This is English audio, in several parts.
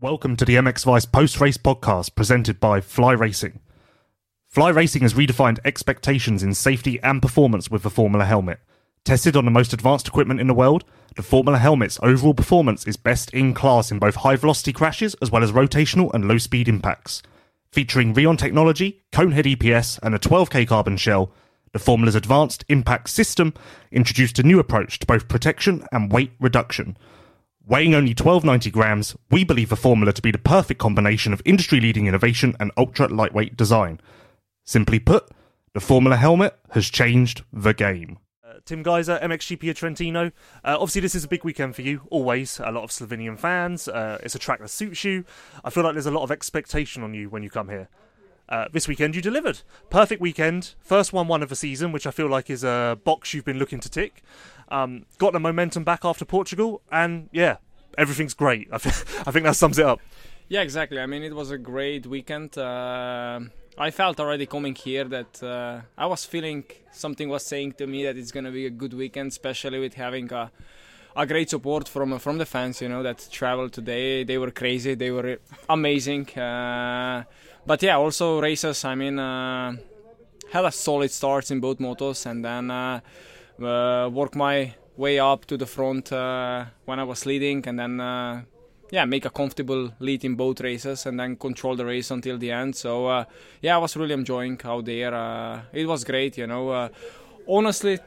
Welcome to the MX Vice post race podcast presented by Fly Racing. Fly Racing has redefined expectations in safety and performance with the Formula helmet. Tested on the most advanced equipment in the world, the Formula helmet's overall performance is best in class in both high velocity crashes as well as rotational and low speed impacts. Featuring Rheon technology, Conehead EPS, and a 12K carbon shell, the Formula's advanced impact system introduced a new approach to both protection and weight reduction. Weighing only 1290 grams, we believe the formula to be the perfect combination of industry leading innovation and ultra lightweight design. Simply put, the Formula helmet has changed the game. Uh, Tim Gajser, MXGP Trentino. Uh, obviously, this is a big weekend for you, always. A lot of Slovenian fans. Uh, it's a track that suits you. I feel like there's a lot of expectation on you when you come here. Uh, this weekend you delivered. Perfect weekend. First 1 1 of the season, which I feel like is a box you've been looking to tick. Um, got the momentum back after Portugal, and yeah, everything's great. I, th- I think that sums it up. Yeah, exactly. I mean, it was a great weekend. Uh, I felt already coming here that uh, I was feeling something was saying to me that it's going to be a good weekend, especially with having a, a great support from from the fans. You know that traveled today. They were crazy. They were amazing. Uh, but yeah, also races. I mean, uh, had a solid start in both motos, and then uh, work my way up to the front uh, when I was leading, and then uh, yeah, make a comfortable lead in both races, and then control the race until the end. So uh, yeah, I was really enjoying out there. Uh, it was great, you know. Uh, honestly,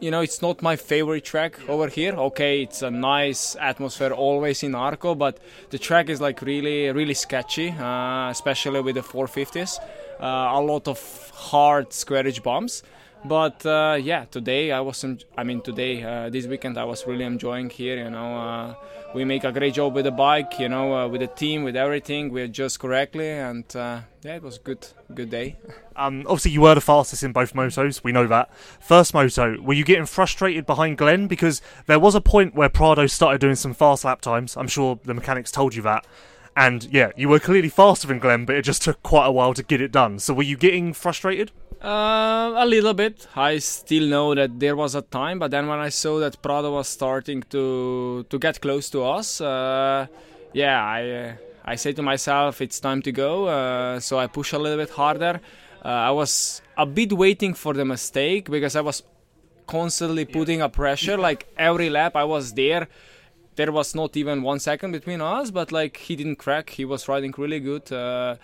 you know, it's not my favorite track over here. Okay, it's a nice atmosphere always in Arco, but the track is like really, really sketchy, especially with the 450s. a lot of hard square edge bumps. But uh, yeah, today I was. I mean, today uh, this weekend I was really enjoying here. You know, uh, we make a great job with the bike. You know, uh, with the team, with everything. We adjust correctly, and uh, yeah, it was good. Good day. Um, obviously, you were the fastest in both motos. We know that. First moto, were you getting frustrated behind Glenn because there was a point where Prado started doing some fast lap times. I'm sure the mechanics told you that. And yeah, you were clearly faster than Glenn, but it just took quite a while to get it done. So were you getting frustrated? Uh, a little bit. I still know that there was a time, but then when I saw that Prado was starting to to get close to us, uh, yeah, I I say to myself, it's time to go. Uh, so I push a little bit harder. Uh, I was a bit waiting for the mistake because I was constantly putting a pressure. Like every lap, I was there. There was not even one second between us, but like he didn't crack. He was riding really good uh,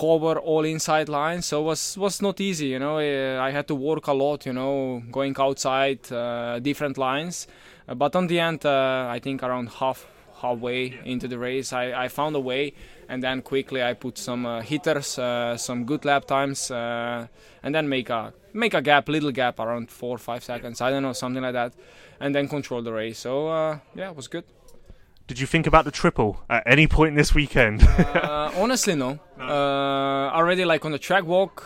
cover all inside lines so was was not easy you know. Uh, i had to work a lot you know going outside uh, different lines. Uh, but on the end uh, i think around half halfway into the race i, I found a way and then quickly i put some uh, hitters uh, some good lap times and then make a make a gap little gap around four or five seconds i don't know something like that and then control the race. So yeah it was good did you think about the triple at any point this weekend? uh, honestly, no. no. Uh, already, like on the track walk,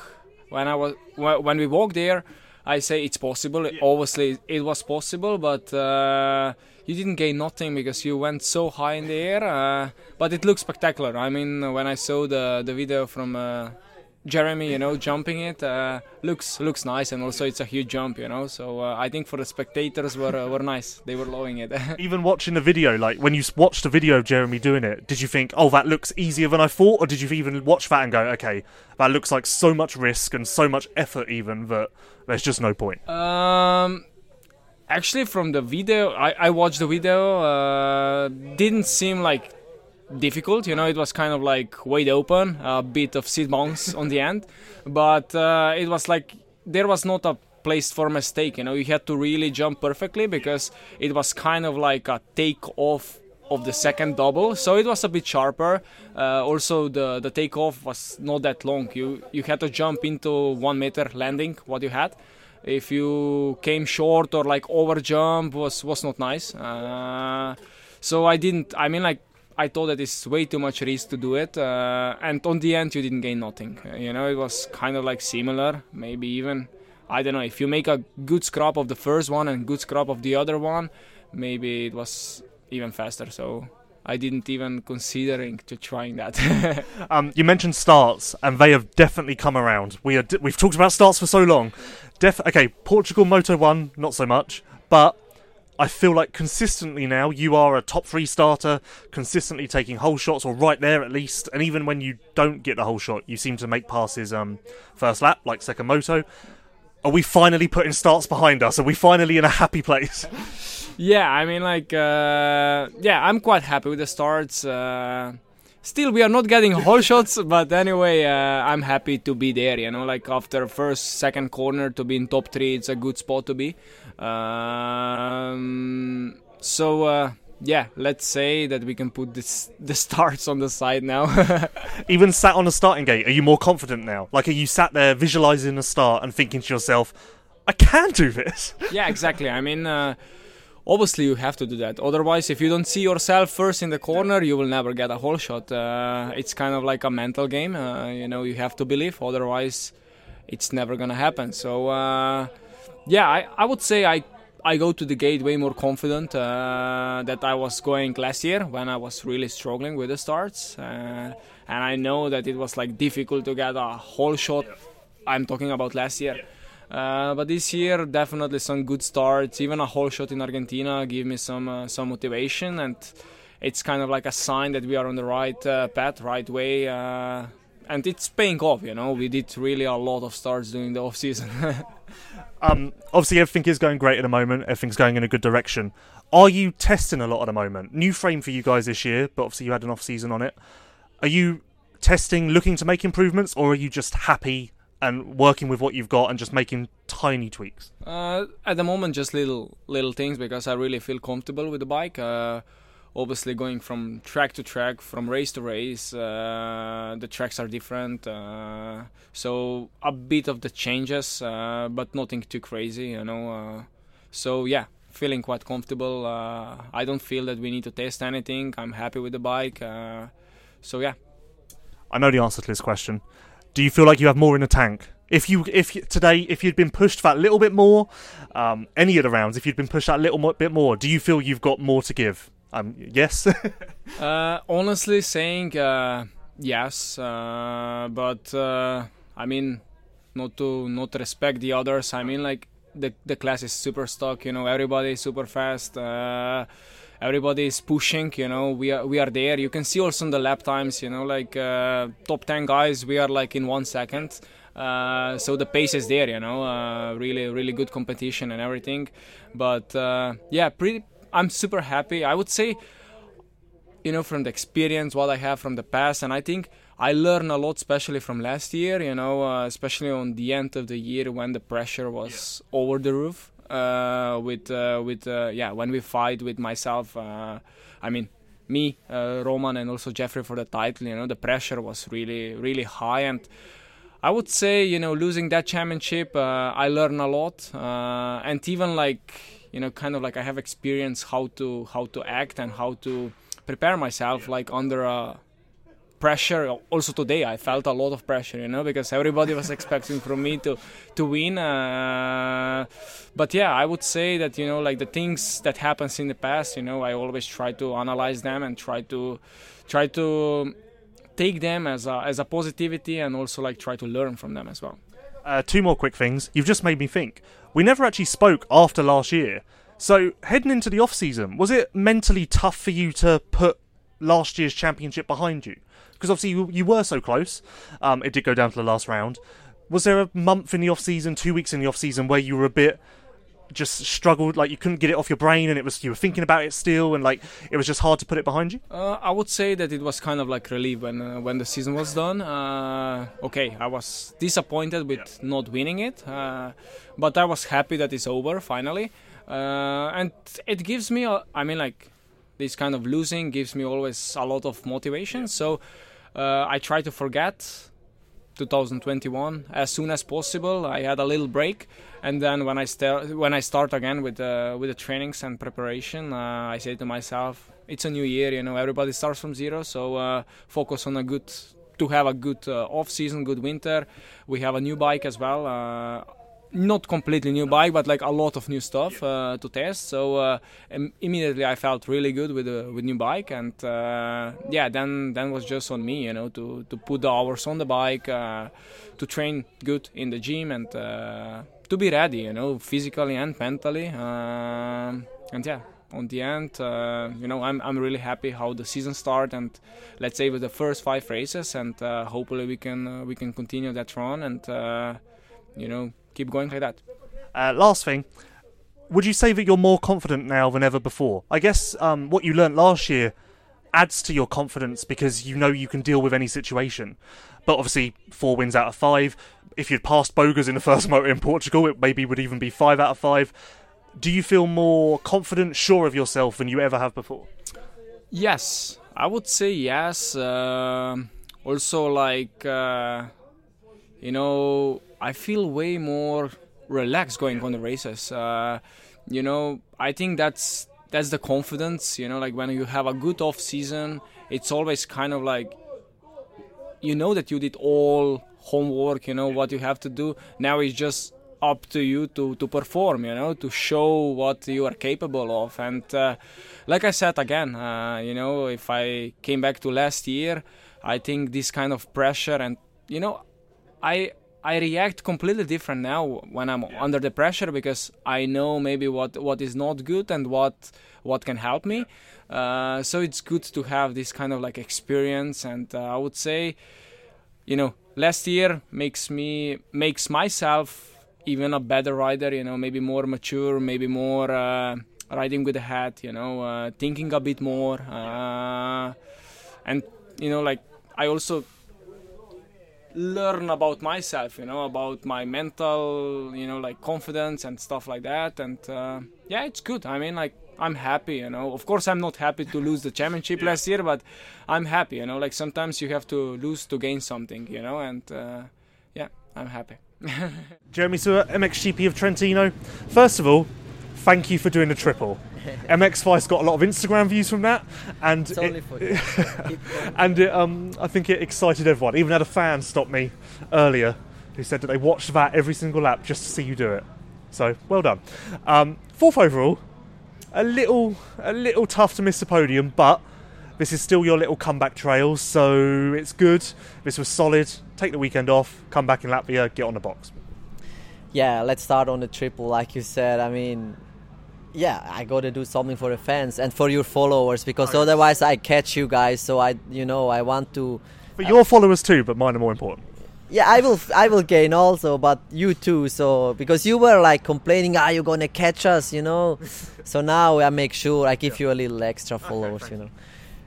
when I was when we walked there, I say it's possible. Yeah. Obviously, it was possible, but uh, you didn't gain nothing because you went so high in the air. Uh, but it looks spectacular. I mean, when I saw the the video from uh, Jeremy, you know, jumping it uh, looks looks nice, and also it's a huge jump, you know. So uh, I think for the spectators were uh, were nice. They were loving it. Even watching the video, like when you watched the video of Jeremy doing it, did you think, "Oh, that looks easier than I thought," or did you even watch that and go, "Okay, that looks like so much risk and so much effort, even that there's just no point." Um, actually, from the video, I I watched the video. Uh, didn't seem like difficult. You know, it was kind of like wide open, a bit of seat bounce on the end, but uh, it was like there was not a place for mistake. You know, you had to really jump perfectly because it was kind of like a take off of the second double, so it was a bit sharper. Uh, also, the the takeoff was not that long. You you had to jump into one meter landing. What you had. If you came short or like over jump was was not nice. Uh, so I didn't. I mean, like I thought that it's way too much risk to do it, uh, and on the end you didn't gain nothing. You know, it was kind of like similar, maybe even. I don't know if you make a good scrap of the first one and good scrap of the other one, maybe it was even faster. So I didn't even considering to trying that. um, you mentioned starts, and they have definitely come around. We are we've talked about starts for so long. Def- okay, Portugal Moto One, not so much, but I feel like consistently now you are a top three starter, consistently taking whole shots or right there at least. And even when you don't get the whole shot, you seem to make passes um, first lap, like Sekimoto. Are we finally putting starts behind us? Are we finally in a happy place? yeah, I mean, like, uh, yeah, I'm quite happy with the starts. Uh, still, we are not getting whole shots, but anyway, uh, I'm happy to be there. You know, like after first, second corner to be in top three, it's a good spot to be. Um, so uh, yeah, let's say that we can put this the starts on the side now. Even sat on a starting gate, are you more confident now? Like, are you sat there visualizing a start and thinking to yourself, "I can do this"? yeah, exactly. I mean. Uh, obviously you have to do that otherwise if you don't see yourself first in the corner you will never get a whole shot uh, it's kind of like a mental game uh, you know you have to believe otherwise it's never gonna happen so uh, yeah, I, I would say I I go to the gate way more confident uh, that I was going last year when I was really struggling with the starts, uh, and I know that it was like difficult to get a whole shot. I'm talking about last year. Uh, but this year, definitely some good starts. Even a whole shot in Argentina give me some uh, some motivation, and it's kind of like a sign that we are on the right uh, path, right way, uh, and it's paying off. You know, we did really a lot of starts during the off season. Um, obviously, everything is going great at the moment. Everything's going in a good direction. Are you testing a lot at the moment? New frame for you guys this year, but obviously you had an off season on it. Are you testing, looking to make improvements, or are you just happy and working with what you've got and just making tiny tweaks? Uh, at the moment, just little little things because I really feel comfortable with the bike. Uh, obviously going from track to track, from race to race, uh, the tracks are different. Uh, so a bit of the changes, uh, but nothing too crazy, you know. Uh, so yeah, feeling quite comfortable. Uh, I don't feel that we need to test anything. I'm happy with the bike. Uh, so yeah. I know the answer to this question. Do you feel like you have more in the tank? If you, if today, if you'd been pushed that little bit more, um, any of the rounds, if you'd been pushed that little bit more, do you feel you've got more to give? Um, yes. uh, honestly, saying uh, yes, uh, but uh, I mean, not to not respect the others. I mean, like the the class is super stuck. You know, everybody is super fast. Uh, everybody is pushing. You know, we are we are there. You can see also in the lap times. You know, like uh, top ten guys, we are like in one second. Uh, so the pace is there, you know, uh, really, really good competition and everything. But uh, yeah, pretty, I'm super happy. I would say, you know, from the experience, what I have from the past, and I think I learned a lot, especially from last year. You know, uh, especially on the end of the year when the pressure was yeah. over the roof. Uh, with uh, with uh, yeah, when we fight with myself, uh, I mean me, uh, Roman, and also Jeffrey for the title. You know, the pressure was really really high and. I would say, you know, losing that championship, I learned a lot, and even like you know kind of like i have experience how to how to act and how to prepare myself like under a pressure. Also today i felt a lot of pressure you know because everybody was expecting from me to to win uh, but yeah i would say that you know like the things that happens in the past you know i always try to analyze them and try to try to take them as a as a positivity and also like try to learn from them as well uh, two more quick things. You've just made me think. We never actually spoke after last year. So, heading into the off season, was it mentally tough for you to put last year's championship behind you? Because obviously you, you were so close. Um, it did go down to the last round. Was there a month in the off season, two weeks in the off season, where you were a bit just struggled like you couldn't get it off your brain and it was you were thinking about it still and like it was just hard to put it behind you uh, i would say that it was kind of like relief when uh, when the season was done uh, okay i was disappointed with yeah. not winning it uh, but i was happy that it's over finally uh, and it gives me a, i mean like this kind of losing gives me always a lot of motivation yeah. so uh, i try to forget 2021 as soon as possible. I had a little break, and then when I start when I start again with uh, with the trainings and preparation, uh, I say to myself, it's a new year. You know, everybody starts from zero, so uh, focus on a good to have a good uh, off season, good winter. We have a new bike as well uh, not completely new bike, but like a lot of new stuff uh, to test. So uh, immediately I felt really good with the with new bike, and uh, yeah, then then was just on me, you know, to to put the hours on the bike, uh, to train good in the gym, and uh, to be ready, you know, physically and mentally. Um, and yeah, on the end, uh, you know, I'm I'm really happy how the season started, and let's say with the first five races, and uh, hopefully we can uh, we can continue that run and uh, you know keep going like that. Uh, last thing, would you say that you're more confident now than ever before? I guess um, what you learnt last year adds to your confidence because you know you can deal with any situation. But obviously, four wins out of five. If you'd passed Bogers in the first motor in Portugal, it maybe would even be five out of five. Do you feel more confident, sure of yourself than you ever have before? Yes, I would say yes. Uh, also, like uh, you know, I feel way more relaxed going on the races. Uh, you know, I think that's that's the confidence. You know, like when you have a good off season, it's always kind of like you know that you did all homework. You know what you have to do. Now it's just up to you to, to perform, you know, to show what you are capable of. And uh, like I said again, uh, you know, if I came back to last year, I think this kind of pressure and you know, I I react completely different now when I'm yeah. under the pressure because I know maybe what what is not good and what what can help me. Uh, so it's good to have this kind of like experience, and uh, I would say, you know, last year makes me makes myself even a better rider. You know, maybe more mature, maybe more uh, riding with the head. You know, uh, thinking a bit more, uh, and you know, like I also learn about myself you know about my mental you know like confidence and stuff like that. And uh, yeah it's good. I mean like i'm happy you know. Of course i'm not happy to lose the championship yeah. last year but i'm happy you know. Like sometimes you have to lose to gain something you know and uh, yeah i'm happy. Jeremy Seewer mxgp of trentino first of all thank you for doing the triple MX Vice got a lot of Instagram views from that, and it, and it, um, I think it excited everyone. Even had a fan stop me earlier who said that they watched that every single lap just to see you do it. So well done. Um, fourth overall, a little a little tough to miss the podium, but this is still your little comeback trail, so it's good. This was solid. Take the weekend off, come back in Latvia, get on the box. Yeah, let's start on the triple, like you said. I mean, yeah, I got to do something for the fans and for your followers because oh, otherwise I catch you guys. So I, you know, I want to. For uh, your followers too, but mine are more important. Yeah, I will. I will gain also, but you too. So because you were like complaining, are you gonna catch us? You know. so now I make sure I give you a little extra followers. Okay, you know.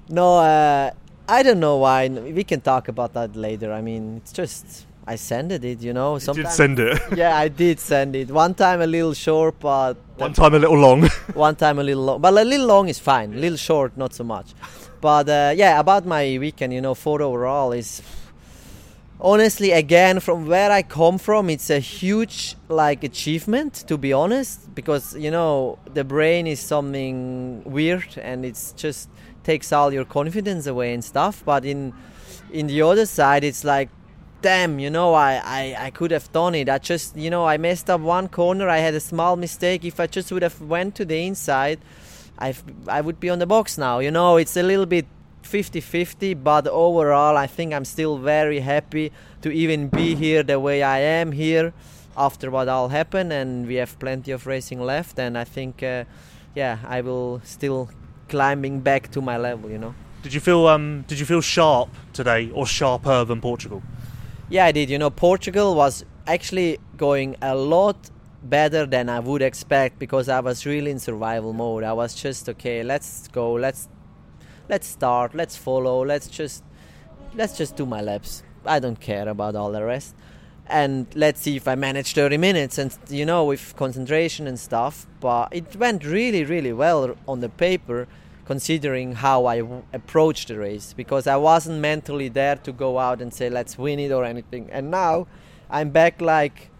No, uh, I don't know why. We can talk about that later. I mean, it's just I sent it, you know. Sometimes, did send it. yeah, I did send it. One time a little short, but one time a little long. one time a little long, but a little long is fine. A little short, not so much. But uh, yeah, about my weekend, you know, four overall is honestly again from where I come from, it's a huge like achievement to be honest, because you know the brain is something weird and it's just takes all your confidence away and stuff. But in in the other side, it's like damn you know I, I i could have done it. I just you know i messed up one corner. I had a small mistake. If i just would have went to the inside i i would be on the box now you know. It's a little bit 50-50 but overall i think i'm still very happy to even be here the way i am here after what all happened and we have plenty of racing left and i think uh, yeah i will still climbing back to my level you know. Did you feel um did you feel sharp today or sharper than portugal yeah, I did. You know, Portugal was actually going a lot better than I would expect because I was really in survival mode. I was just okay, let's go, let's let's start, let's follow, let's just let's just do my laps. I don't care about all the rest. And let's see if I manage 30 minutes and you know with concentration and stuff, but it went really really well on the paper considering how I w- approached the race because I wasn't mentally there to go out and say let's win it or anything. And now I'm back like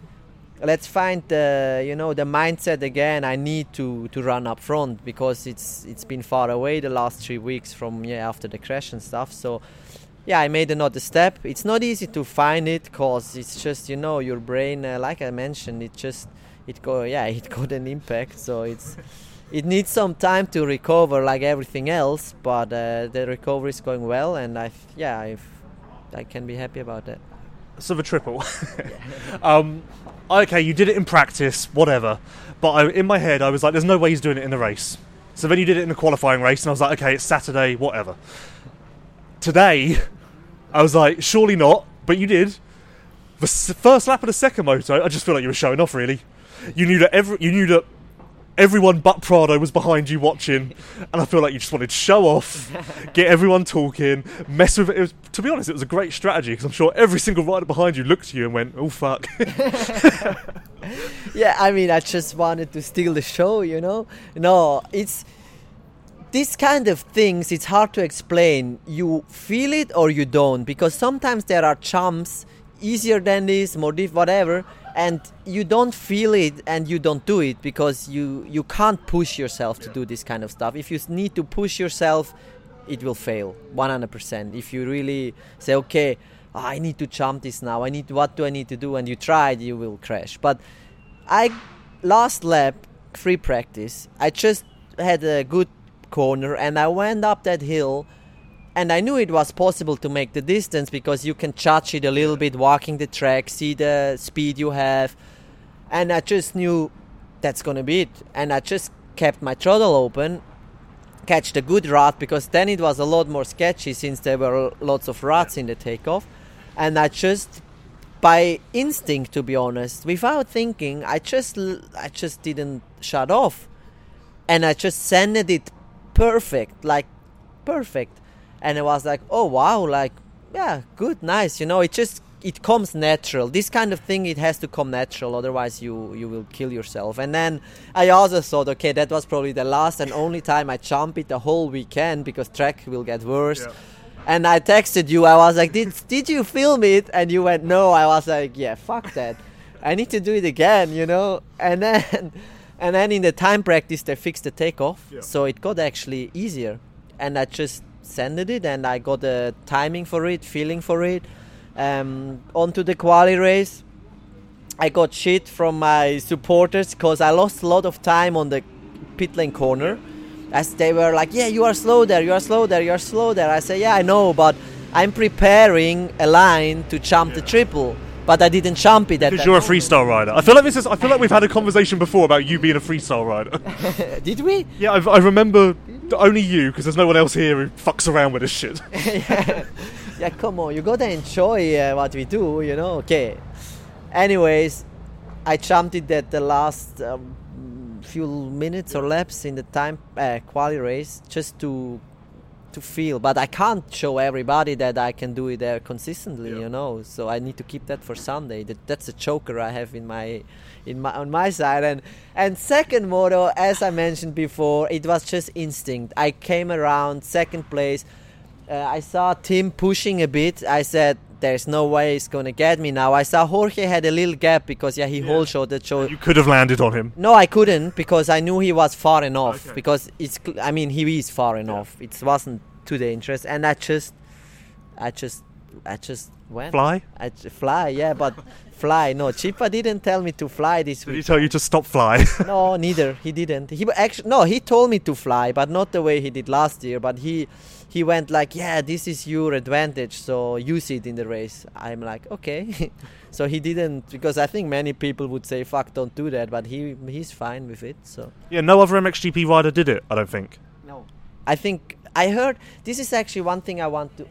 let's find the you know the mindset again. I need to to run up front because it's it's been far away the last three weeks from yeah after the crash and stuff. So yeah, I made another step. It's not easy to find it because it's just you know your brain, uh, like I mentioned, it just it go yeah it got an impact. So it's it needs some time to recover like everything else but uh, the recovery is going well and i yeah i i can be happy about that So the triple. um, okay, you did it in practice, whatever. But I, in my head, I was like, "There's no way he's doing it in the race." So then you did it in the qualifying race, and I was like, "Okay, it's Saturday, whatever." Today, I was like, "Surely not," but you did. The first lap of the second moto, I just feel like you were showing off. Really, you knew that every you knew that everyone but Prado was behind you watching, and I feel like you just wanted to show off, get everyone talking, mess with it. it was, to be honest, it was a great strategy because I'm sure every single rider behind you looked at you and went, "Oh fuck." yeah, I mean, I just wanted to steal the show, you know? No, it's this kind of things, it's hard to explain. You feel it or you don't, because sometimes there are jumps easier than this, more diff, whatever, and you don't feel it and you don't do it because you you can't push yourself to do this kind of stuff. If you need to push yourself, it will fail 100%. If you really say, okay, I need to jump this now, I need what do I need to do, and you tried, you will crash. But I last lap free practice. I just had a good corner and I went up that hill and I knew it was possible to make the distance because you can judge it a little bit walking the track, see the speed you have. And I just knew that's gonna be it. And I just kept my throttle open, catch the good rut because then it was a lot more sketchy since there were lots of ruts in the takeoff. And I just by instinct to be honest without thinking i just i just didn't shut off and i just sended it perfect like perfect and it was like oh wow like yeah good nice you know it just it comes natural this kind of thing it has to come natural otherwise you you will kill yourself and then i also thought okay that was probably the last and only time i jump it the whole weekend because track will get worse Yeah. and I texted you. I was like, "Did did you film it?" And you went, "No." I was like, "Yeah, fuck that. I need to do it again," you know. And then, and then in the time practice, they fixed the takeoff, Yeah. so it got actually easier. And I just sended it, and I got the timing for it, feeling for it. Um, onto the quali race, I got shit from my supporters because I lost a lot of time on the pit lane corner as they were like, "Yeah, you are slow there. You are slow there. You are slow there." I say, "Yeah, I know, but I'm preparing a line to jump the triple, but I didn't jump it at Because you're a freestyle rider. I feel like this is. I feel like we've had a conversation before about you being a freestyle rider. Did we? yeah, I've, I remember only you because there's no one else here who fucks around with this shit. yeah. yeah, come on, you gotta enjoy uh, what we do, you know. Okay. Anyways, I jumped it at the last um, few minutes or laps in the time uh, quali race just to to feel. But I can't show everybody that I can do it there consistently, Yeah. you know. So I need to keep that for Sunday. That, that's a choker I have in my in my on my side. And and second moto, as I mentioned before, it was just instinct. I came around second place. Uh, I saw Tim pushing a bit. I said, "There's no way he's gonna get me now." I saw Jorge had a little gap because yeah, he Yeah. whole shot that show. You could have landed on him. No, I couldn't because I knew he was far enough. Okay. Because it's, I mean, he is far enough. It wasn't too dangerous, and I just, I just, I just went. Fly? I fly, yeah, but fly. No, Chipa didn't tell me to fly this week. Did he tell you to stop fly? no, neither. He didn't. He actually no. He told me to fly, but not the way he did last year. But he, he went like, yeah, this is your advantage, so use it in the race. I'm like, okay. so he didn't because I think many people would say, fuck, don't do that. But he he's fine with it. So yeah, no other MXGP rider did it. I don't think. no. I think I heard this is actually one thing I want to,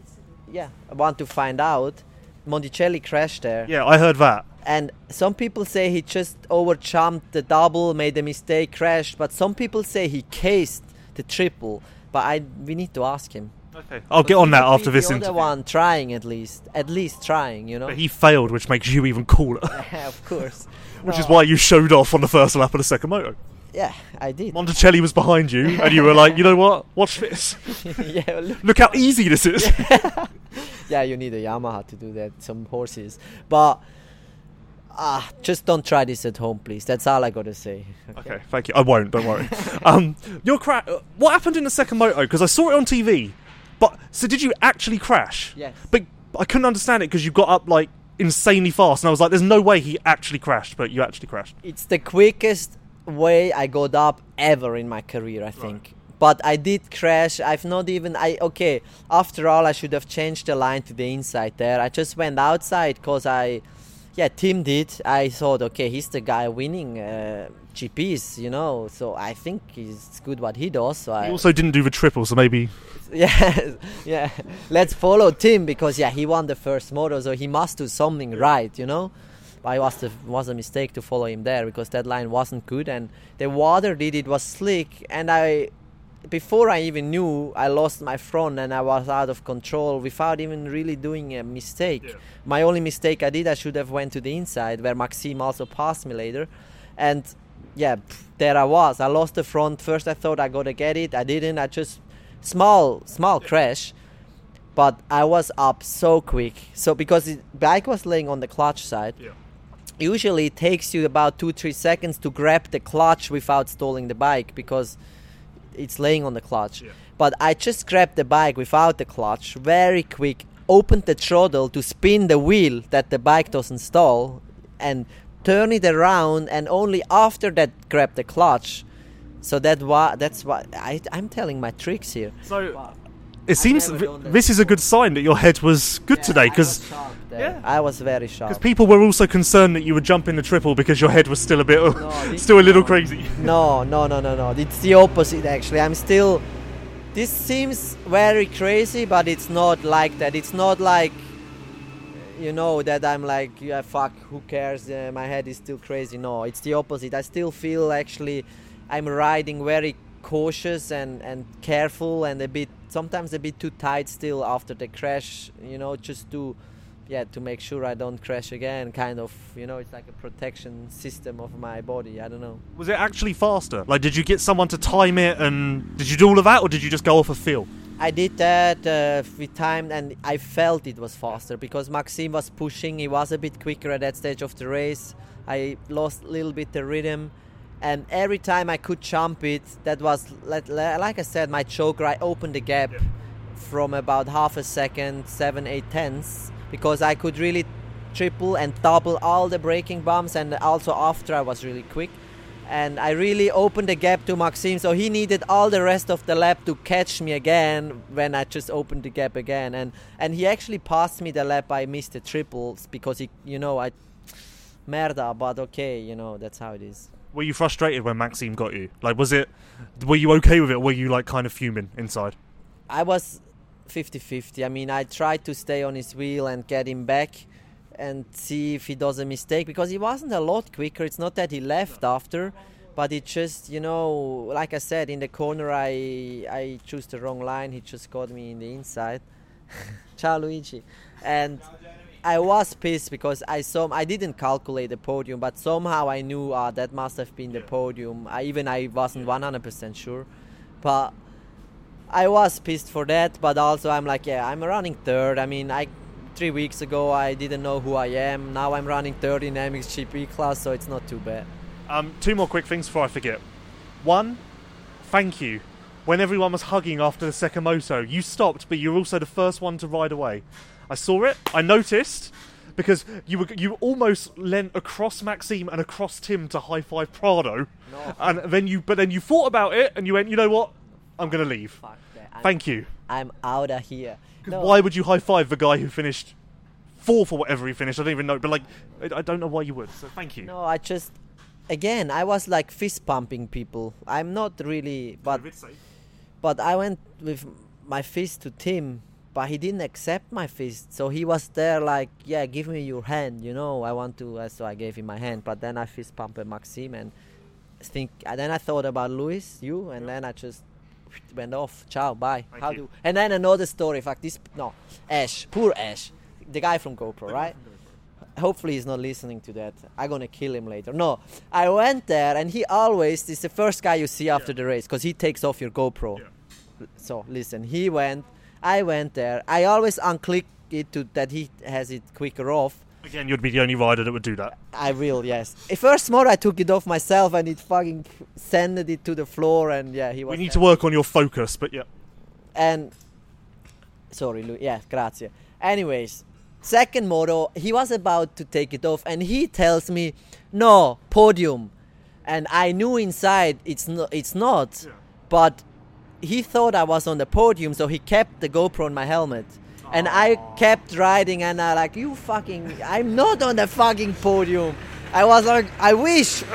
yeah, I want to find out. Monticelli crashed there. Yeah, I heard that. and some people say he just overjumped the double, made a mistake, crashed. But some people say he cased the triple. But I we need to ask him. Okay, I'll get on that would after be this the other interview. one trying at least, at least trying, you know. But he failed, which makes you even cooler. of course. which is why you showed off on the first lap of the second moto. Yeah, I did. Monticelli was behind you, and you were like, you know what? Watch this. yeah, well, look, Look how easy this is. yeah, you need a Yamaha to do that. Some horses, but ah, just don't try this at home, please. That's all I gotta say. Okay, thank you. I won't. Don't worry. um, your cra- uh, What happened in the second moto? Because I saw it on TV. But so did you actually crash? Yes. But I couldn't understand it because you got up like insanely fast, and I was like, "There's no way he actually crashed." But you actually crashed. It's the quickest way I got up ever in my career, I think. but I did crash. I've not even I okay. After all, I should have changed the line to the inside there. I just went outside because I, yeah, Tim did. I thought okay, he's the guy winning uh, GPs, you know. So I think he's good what he does. So I He also didn't do the triple, so maybe yeah, yeah. Let's follow Tim because yeah, he won the first moto, so he must do something right, you know. But it was a, was a mistake to follow him there because that line wasn't good, and the water did it was slick, and I. Before I even knew, I lost my front and I was out of control without even really doing a mistake. Yeah. My only mistake I did, I should have went to the inside where Maxime also passed me later, and yeah, there I was. I lost the front. First I thought I gotta get it. I didn't. I just small small crash but i was up so quick so because the bike was laying on the clutch side Yeah. usually it takes you about two three seconds to grab the clutch without stalling the bike because it's laying on the clutch. Yeah. but i just grabbed the bike without the clutch very quick opened the throttle to spin the wheel that the bike doesn't stall and turn it around and only after that grab the clutch. So that why that's why I, i'm telling my tricks here. So it seems never th- this is a good sign that your head was good today because yeah. I was very shocked. Because people were also concerned that you would jump in the triple because your head was still a bit this- still a little no. crazy. No, no, no, no, no. It's the opposite actually. I'm still. This seems very crazy, but it's not like that. It's not like. You know that I'm like yeah fuck who cares uh, my head is still crazy no it's the opposite I still feel actually I'm riding very cautious and and careful and a bit sometimes a bit too tight still after the crash you know just to yeah to make sure I don't crash again kind of you know it's like a protection system of my body I don't know Was it actually faster? Like, did you get someone to time it, and did you do all of that, or did you just go off a feel? I did that uh, with time and I felt it was faster because Maxime was pushing. He was a bit quicker at that stage of the race. I lost a little bit the rhythm, and every time I could jump it, that was like, like I said, my choker. I opened the gap Yeah. from about half a second, seven, eight tenths, because I could really triple and double all the braking bumps, and also after I was really quick and I really opened the gap to Maxime. So he needed all the rest of the lap to catch me again when I just opened the gap again. And and he actually passed me the lap. I missed the triples because he, you know, I merda. But okay, you know that's how it is. Were you frustrated when Maxime got you? Like, was it? Were you okay with it? or Were you like kind of fuming inside? I was 50-50. I mean, I tried to stay on his wheel and get him back and see if he does a mistake because he wasn't a lot quicker. It's not that he left after, but it just, you know, like I said, in the corner I I chose the wrong line. He just got me in the inside. Ciao Luigi. And I was pissed because I saw I didn't calculate the podium, but somehow I knew uh, that must have been the podium. I, even I wasn't 100% sure, but I was pissed for that. But also I'm like, yeah, I'm running third. I mean, I three weeks ago I didn't know who I am. Now I'm running third in MXGP class, so it's not too bad. Um, two more quick things before I forget. One, thank you. When everyone was hugging after the second moto, you stopped, but you were also the first one to ride away. I saw it. I noticed because you were you almost leant across Maxime and across Tim to high five Prado, No. and then you but then you thought about it and you went, you know what, I'm gonna leave. Fuck that. I'm, Thank you. I'm out of here. No. Why would you high five the guy who finished fourth or whatever he finished? I don't even know, but like I I don't know why you would. So thank you. No, I just again I was like fist pumping people. I'm not really, but but I went with my fist to Tim, but he didn't accept my fist. So he was there like, yeah, give me your hand, you know. I want to. uh, So I gave him my hand, but then I fist pumped Maxime and think. And then I thought about Luis, you, and then I just went off. Ciao, bye. Thank How you. do? And then another story. In fact, this no, Ash, poor Ash, the guy from GoPro, right? hopefully he's not listening to that. I'm gonna kill him later. No, I went there and he always is the first guy you see after the race because he takes off your GoPro. So listen, he went. I went there. I always unclick it to that he has it quicker off. Again, you'd be the only rider that would do that. I will, yes. First more I took it off myself and it fucking sended it to the floor and yeah, he was We need to work on your focus, but yeah. and sorry Lu- yeah grazie anyways second moto he was about to take it off and he tells me no podium and i knew inside it's not it's not Yeah. but he thought I was on the podium, so he kept the GoPro on my helmet. And I kept riding, and I like you fucking. I'm not on the fucking podium. I was like, I wish,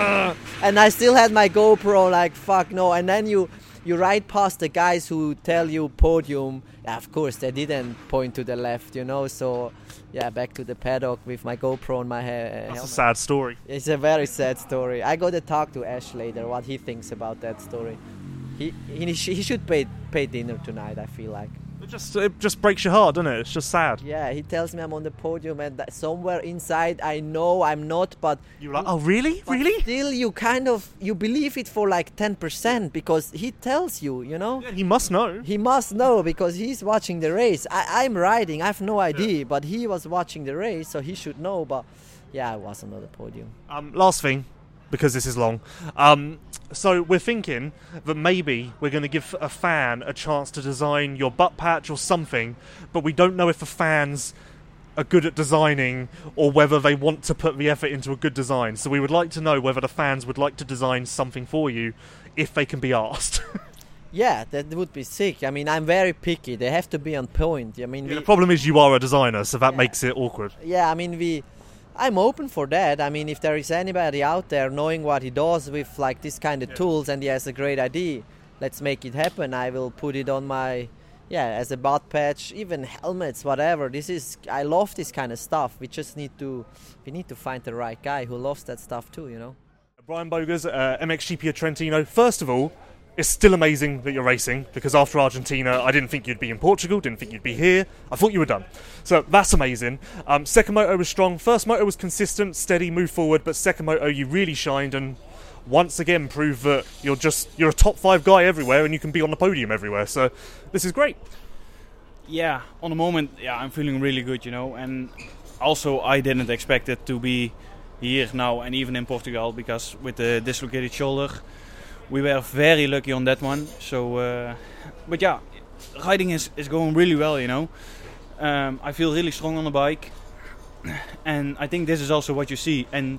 and I still had my GoPro. Like fuck no. And then you you ride past the guys who tell you podium. Of course, they didn't point to the left, you know. So yeah, back to the paddock with my GoPro on my head. That's a sad story. It's a very sad story. I got to talk to Ash later what he thinks about that story. He he, he should pay pay dinner tonight. I feel like. It just it just breaks your heart, doesn't it? It's just sad. Yeah, he tells me I'm on the podium, and that somewhere inside I know I'm not, but you're like, oh really, really? Still, you kind of you believe it for like ten percent because he tells you, you know. Yeah, he must know. He must know because he's watching the race. I, I'm riding. I have no idea, yeah. but he was watching the race, so he should know. But yeah, I was on the podium. Um, last thing, because this is long. Um, so we're thinking that maybe we're going to give a fan a chance to design your butt patch or something, but we don't know if the fans are good at designing or whether they want to put the effort into a good design. So we would like to know whether the fans would like to design something for you if they can be asked. yeah, that would be sick. I mean, I'm very picky. They have to be on point. I mean, yeah, we, the problem is you are a designer, so that yeah. makes it awkward. Yeah, I mean, we I'm open for that. I mean, if there is anybody out there knowing what he does with like this kind of yeah. tools and he has a great idea, let's make it happen. I will put it on my yeah as a butt patch, even helmets, whatever. This is I love this kind of stuff. We just need to we need to find the right guy who loves that stuff too. You know. Brian Bogers, uh, MXGP of Trentino. First of all, it's still amazing that you're racing because after Argentina, I didn't think you'd be in Portugal, didn't think you'd be here. I thought you were done. So that's amazing. Um, second moto was strong. First moto was consistent, steady, move forward. But second moto, you really shined and once again proved that you're just you're a top five guy everywhere and you can be on the podium everywhere. So this is great. Yeah, on the moment, yeah, I'm feeling really good, you know. And also, I didn't expect it to be here now and even in Portugal because with the dislocated shoulder we were very lucky on that one. So, uh, but yeah, riding is, is going really well, you know. Um, I feel really strong on the bike, and I think this is also what you see. And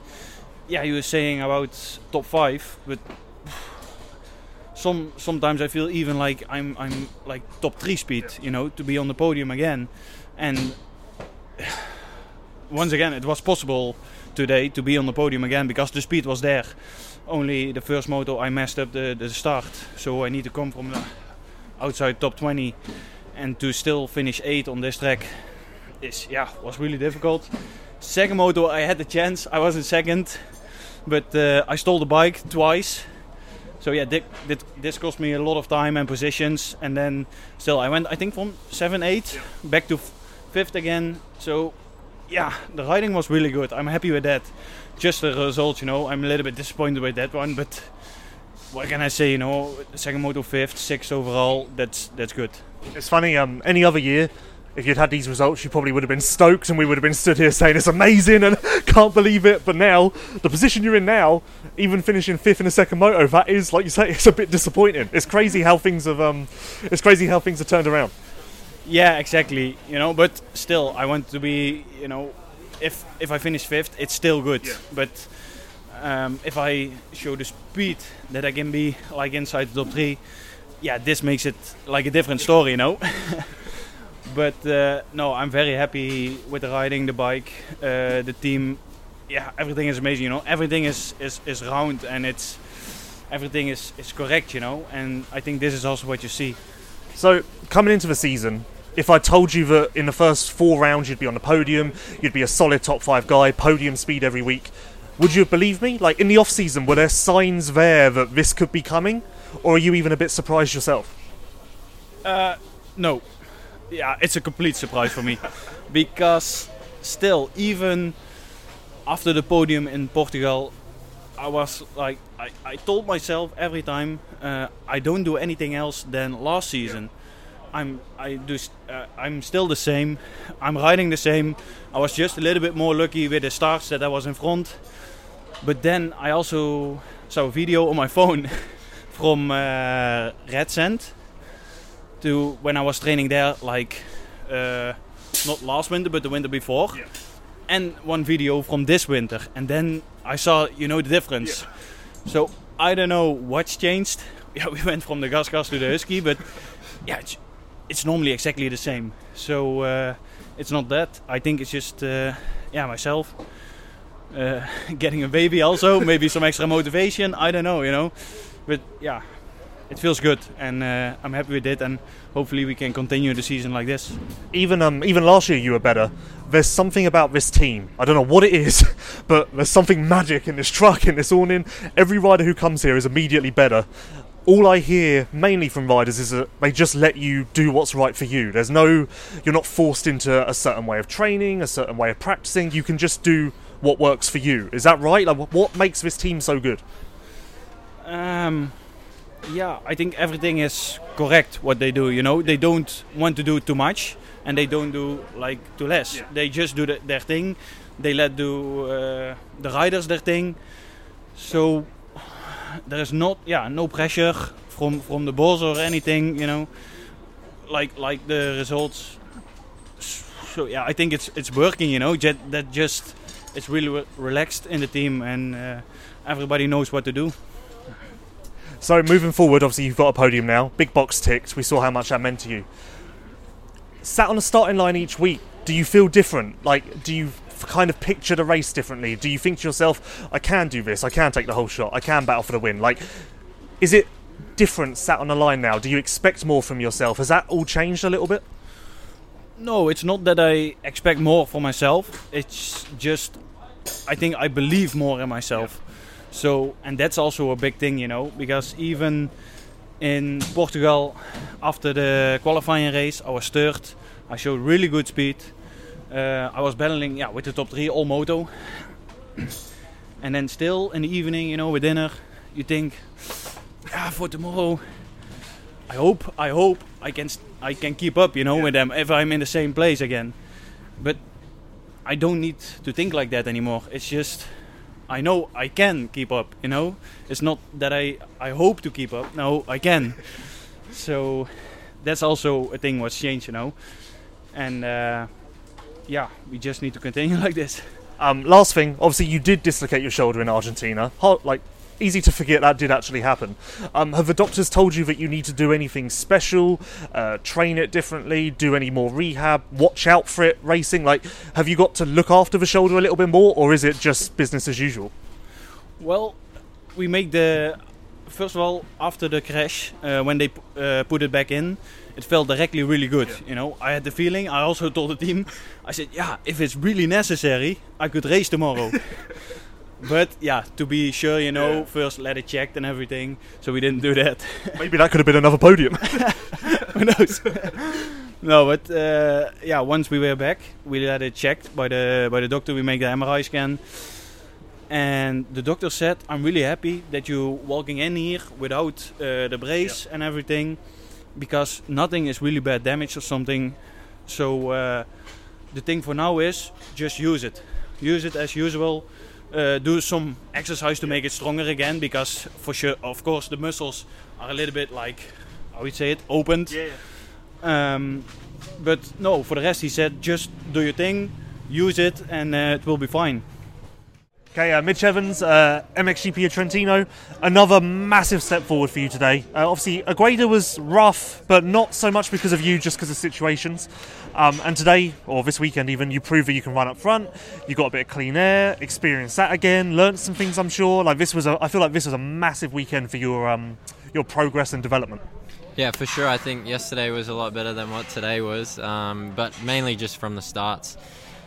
yeah, you were saying about top five, but some sometimes I feel even like I'm I'm like top three speed, you know, to be on the podium again. And once again, it was possible today to be on the podium again because the speed was there only the first moto I messed up the, the start. So I need to come from the outside top 20 and to still finish 8 on this track is yeah was really difficult. Second moto I had the chance. I was in second, but uh, I stole the bike twice. So yeah, this, this cost me a lot of time and positions, and then still I went I think from seven eight back to fifth again. So yeah, the riding was really good. I'm happy with that just the result, you know, I'm a little bit disappointed with that one, but what can I say? You know, second moto fifth, sixth overall. That's that's good. It's funny. Um, any other year, if you'd had these results, you probably would have been stoked, and we would have been stood here saying it's amazing and can't believe it. But now, the position you're in now, even finishing fifth in a second moto, that is, like you say, it's a bit disappointing. It's crazy how things have um, it's crazy how things have turned around. Yeah, exactly. You know, but still, I want to be, you know, if if I finish fifth, it's still good. Yeah. But um, if I show the speed that I can be like inside the top three, yeah, this makes it like a different story, you know. but uh, no, I'm very happy with the riding, the bike, uh, the team. Yeah, everything is amazing. You know, everything is is, is round and it's everything is is correct. You know, and I think this is also what you see. So coming into the season, if I told you that in the first four rounds you'd be on the podium, you'd be a solid top five guy, podium speed every week, would you believe me? Like in the off season, were there signs there that this could be coming, or are you even a bit surprised yourself? Uh, no. Yeah, it's a complete surprise for me because still, even after the podium in Portugal, I was like, I, I told myself every time, uh, I don't do anything else than last season. Yeah I'm I do uh, I'm still the same. I'm riding the same. I was just a little bit more lucky with the starts that I was in front. But then I also saw a video on my phone from uh, Red Sand to when I was training there, like uh, not last winter but the winter before, yeah. and one video from this winter, and then I saw you know the difference. Yeah. So I don't know what's changed, yeah, we went from the GasGas to the husky, but yeah, it's, normally exactly the same. So uh, it's not that. I think it's just uh, yeah myself uh, getting a baby also, maybe some extra motivation. I don't know, you know, but yeah, it feels good, and uh, I'm happy with it, and hopefully we can continue the season like this. Even um, even last year you were better. There's something about this team. I don't know what it is, but there's something magic in this truck, in this awning. Every rider who comes here is immediately better. All I hear mainly from riders is that they just let you do what's right for you. There's no, you're not forced into a certain way of training, a certain way of practicing. You can just do what works for you. Is that right? Like, what makes this team so good? Um, yeah, I think everything is correct what they do. You know, they don't want to do too much, and they don't do like too less. Yeah. They just do the, their thing. They let do uh, the riders their thing. So there is not, yeah, no pressure from from the boss or anything. You know, like like the results. So yeah, I think it's it's working. You know, that that just it's really re- relaxed in the team, and uh, everybody knows what to do. So moving forward, obviously you've got a podium now. Big box ticked. We saw how much that meant to you. Sat on the starting line each week. Do you feel different? Like, do you kind of picture the race differently? Do you think to yourself, "I can do this. I can take the whole shot. I can battle for the win"? Like, is it different sat on the line now? Do you expect more from yourself? Has that all changed a little bit? No, it's not that I expect more for myself. It's just I think I believe more in myself. So, and that's also a big thing, you know, because even in Portugal, after the qualifying race, I was third. I showed really good speed. Uh, I was battling, yeah, with the top three all moto. and then still in the evening, you know, with dinner, you think, yeah, for tomorrow, I hope, I hope I can, I can keep up, you know, with them if I'm in the same place again. But I don't need to think like that anymore. It's just I know I can keep up. You know, it's not that I I hope to keep up. No, I can. so that's also a thing what's changed. You know, and uh, yeah, we just need to continue like this. Um, last thing, obviously you did dislocate your shoulder in Argentina. Hard, like easy to forget that did actually happen. Um, have the doctors told you that you need to do anything special, uh, train it differently, do any more rehab, watch out for it racing? Like, have you got to look after the shoulder a little bit more, or is it just business as usual? Well, we make the first of all after the crash uh, when they uh, put it back in, it felt directly really good. You know, I had the feeling. I also told the team, I said, yeah, if it's really necessary, I could race tomorrow. but yeah, to be sure, you know, first let it checked and everything. So we didn't do that. Maybe that could have been another podium. Who knows? no, but uh, yeah, once we were back, we had it checked by the by the doctor. We make the MRI scan, and the doctor said, "I'm really happy that you walking in here without uh, the brace and everything, because nothing is really bad damage or something. So uh, the thing for now is just use it, use it as usual." Uh, do some exercise to make it stronger again because for sure of course the muscles are a little bit like how would say it opened um, but no, for the rest, he said just do your thing, use it, and uh, it will be fine. Okay, uh, Mitch Evans, uh, MXGP of Trentino, another massive step forward for you today. Uh, obviously, Agueda was rough, but not so much because of you, just because of situations. Um, and today, or this weekend even, you proved that you can run up front. You got a bit of clean air, experienced that again, learnt some things. I'm sure. Like this was, a, I feel like this was a massive weekend for your um, your progress and development. Yeah, for sure. I think yesterday was a lot better than what today was, um, but mainly just from the starts.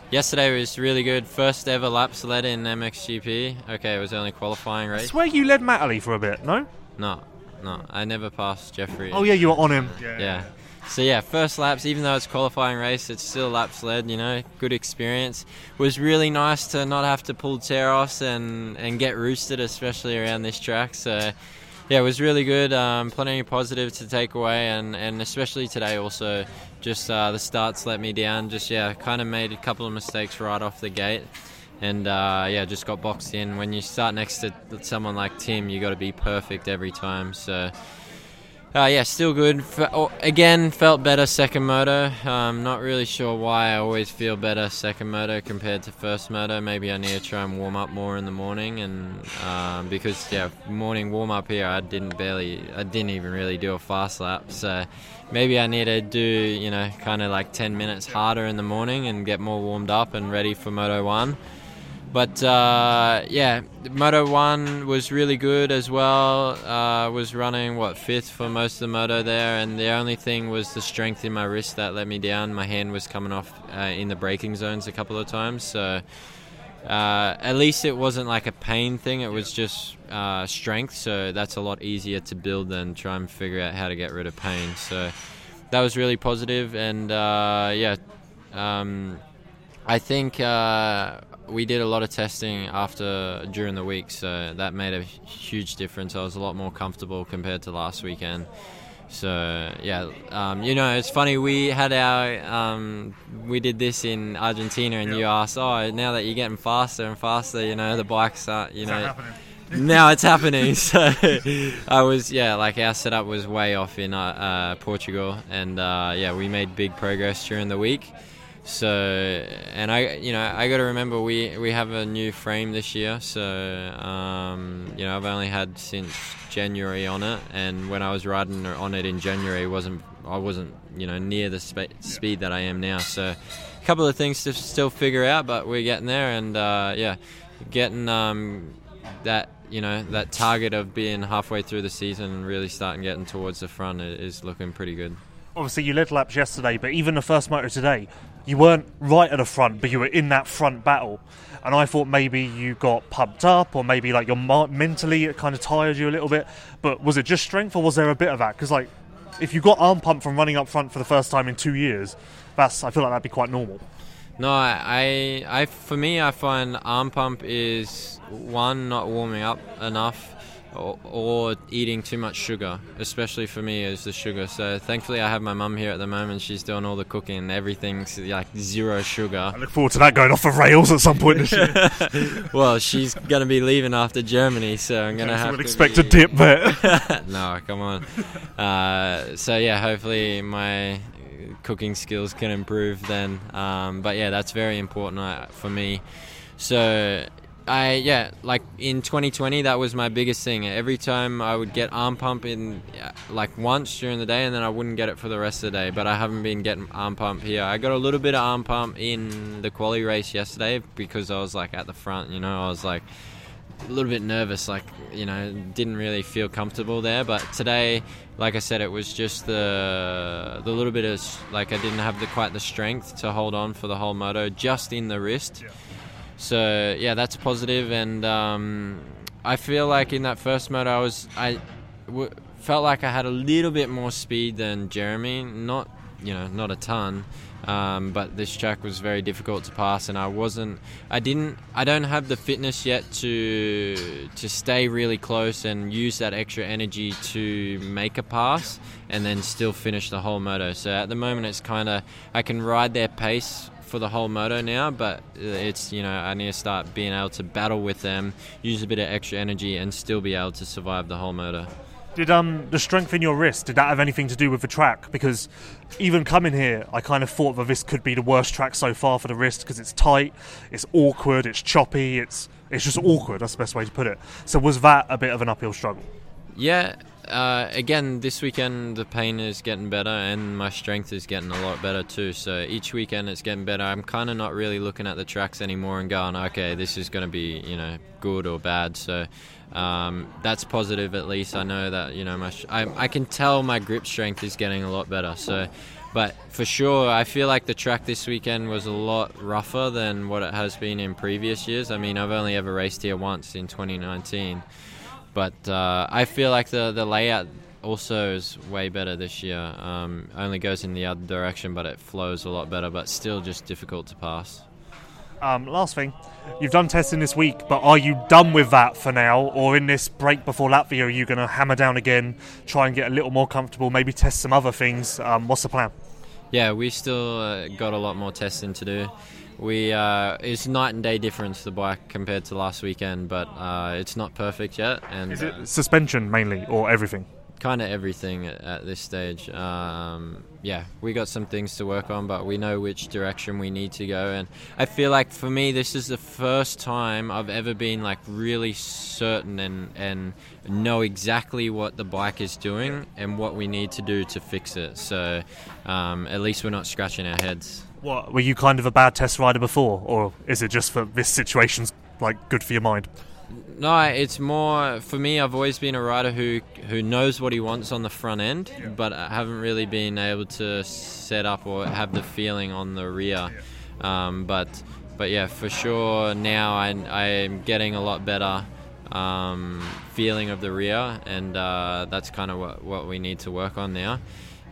Yesterday was really good. First ever laps led in MXGP. Okay, it was only qualifying race. I race. swear you led Matterley for a bit, no? No, no, I never passed Jeffrey. Oh yeah, you were on him. Yeah. yeah. So yeah, first laps, even though it's qualifying race, it's still laps led. You know, good experience. Was really nice to not have to pull tear-offs and and get roosted, especially around this track. So yeah, it was really good. Um, plenty of positive to take away, and and especially today also, just uh, the starts let me down. Just yeah, kind of made a couple of mistakes right off the gate. And uh, yeah, just got boxed in. When you start next to someone like Tim, you got to be perfect every time. So Uh, yeah, still good. F- oh, again, felt better second moto. Um, not really sure why I always feel better second moto compared to first moto. Maybe I need to try and warm up more in the morning, and um, because yeah, morning warm up here, I didn't barely, I didn't even really do a fast lap. So maybe I need to do you know kind of like 10 minutes harder in the morning and get more warmed up and ready for Moto One. But uh, yeah, Moto One was really good as well. Uh, was running what fifth for most of the moto there, and the only thing was the strength in my wrist that let me down. My hand was coming off uh, in the braking zones a couple of times, so uh, at least it wasn't like a pain thing. It was just uh, strength, so that's a lot easier to build than try and figure out how to get rid of pain. So that was really positive, and uh, yeah. Um, I think uh, we did a lot of testing after during the week, so that made a huge difference. I was a lot more comfortable compared to last weekend. So yeah, um, you know, it's funny. We had our um, we did this in Argentina, and you asked, "Oh, now that you're getting faster and faster, you know, the bikes are, you know." now it's happening. So I was, yeah, like our setup was way off in uh, uh, Portugal, and uh, yeah, we made big progress during the week. So, and I, you know, I got to remember we we have a new frame this year. So, um, you know, I've only had since January on it, and when I was riding on it in January, wasn't I wasn't you know near the spe- speed that I am now. So, a couple of things to still figure out, but we're getting there, and uh, yeah, getting um, that you know that target of being halfway through the season and really starting getting towards the front is looking pretty good. Obviously, you led laps yesterday, but even the first motor today, you weren't right at the front, but you were in that front battle. And I thought maybe you got pumped up, or maybe like your mentally it kind of tired you a little bit. But was it just strength, or was there a bit of that? Because like, if you got arm pump from running up front for the first time in two years, that's I feel like that'd be quite normal. No, I, I, for me, I find arm pump is one not warming up enough or, or, eating too much sugar, especially for me is the sugar. So thankfully I have my mum here at the moment. She's doing all the cooking and everything's like zero sugar. I look forward to that going off the rails at some point this year. well, she's going to be leaving after Germany, so I'm going to have to expect be... a dip there. no, come on. Uh, so yeah, hopefully my cooking skills can improve then. Um, but yeah, that's very important uh, for me. So I yeah, like in 2020, that was my biggest thing. Every time I would get arm pump in, uh, like once during the day, and then I wouldn't get it for the rest of the day. But I haven't been getting arm pump here. I got a little bit of arm pump in the quali race yesterday because I was like at the front. You know, I was like a little bit nervous, like you know, didn't really feel comfortable there. But today, like I said, it was just the the little bit of like I didn't have the quite the strength to hold on for the whole moto, just in the wrist. Yeah so yeah, that's positive, and um, I feel like in that first moto, I was I w- felt like I had a little bit more speed than Jeremy. Not you know not a ton, um, but this track was very difficult to pass, and I wasn't. I didn't. I don't have the fitness yet to to stay really close and use that extra energy to make a pass, and then still finish the whole moto. So at the moment, it's kind of I can ride their pace for the whole moto now, but it's you know I need to start being able to battle with them, use a bit of extra energy, and still be able to survive the whole moto. Did um the strength in your wrist did that have anything to do with the track? Because even coming here, I kind of thought that this could be the worst track so far for the wrist because it's tight, it's awkward, it's choppy, it's it's just awkward. That's the best way to put it. So was that a bit of an uphill struggle? Yeah, uh, again, this weekend the pain is getting better and my strength is getting a lot better too. So each weekend it's getting better. I'm kind of not really looking at the tracks anymore and going, okay, this is going to be you know good or bad. So um, that's positive at least. I know that you know my I, I can tell my grip strength is getting a lot better. So. But for sure, I feel like the track this weekend was a lot rougher than what it has been in previous years. I mean, I've only ever raced here once in 2019. But uh, I feel like the, the layout also is way better this year. Um, only goes in the other direction, but it flows a lot better, but still just difficult to pass. Um, last thing, you've done testing this week, but are you done with that for now? Or in this break before Latvia, are you going to hammer down again, try and get a little more comfortable, maybe test some other things? Um, what's the plan? Yeah, we still uh, got a lot more testing to do we uh, it's night and day difference the bike compared to last weekend, but uh, it's not perfect yet. And is it suspension mainly or everything? kind of everything at, at this stage. Um, yeah, we got some things to work on, but we know which direction we need to go. And I feel like for me, this is the first time I've ever been like really certain and and know exactly what the bike is doing and what we need to do to fix it. So um, at least we're not scratching our heads. What were you kind of a bad test rider before, or is it just for this situation's like good for your mind? No, it's more for me. I've always been a rider who who knows what he wants on the front end, Yeah. but I haven't really been able to set up or have the feeling on the rear. Um, but but yeah, for sure now I I'm getting a lot better um, feeling of the rear, and uh, that's kind of what what we need to work on now.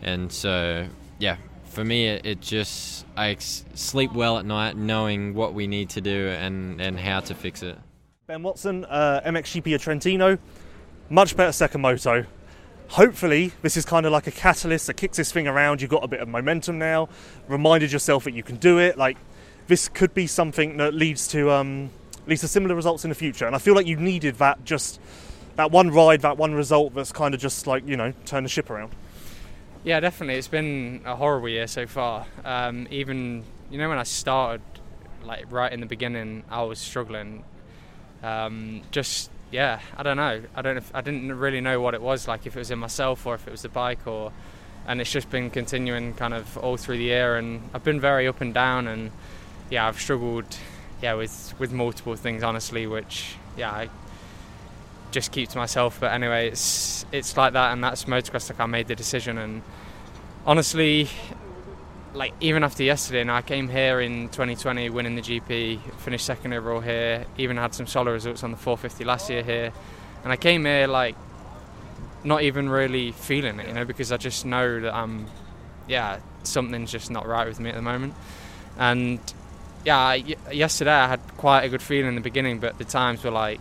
And so yeah, for me it, it just I s- sleep well at night knowing what we need to do and and how to fix it. Ben Watson, uh, MXGP Trentino, much better second moto. Hopefully, this is kind of like a catalyst that kicks this thing around. You've got a bit of momentum now, reminded yourself that you can do it. Like, this could be something that leads to um, leads to similar results in the future. And I feel like you needed that just that one ride, that one result that's kind of just like you know turn the ship around. Yeah, definitely. It's been a horrible year so far. Um, even you know when I started, like right in the beginning, I was struggling. Um, just yeah, I don't know. I don't. if, I didn't really know what it was like if it was in myself or if it was the bike or, and it's just been continuing kind of all through the year. And I've been very up and down and yeah, I've struggled yeah with with multiple things honestly, which yeah I just keep to myself. But anyway, it's it's like that, and that's motocross. Like I made the decision, and honestly, like even after yesterday, and I came here in 2020, winning the GP, finished second overall here, even had some solid results on the 450 last year here, and I came here like not even really feeling it, you know, because I just know that I'm, yeah, something's just not right with me at the moment, and yeah, yesterday I had quite a good feeling in the beginning, but the times were like,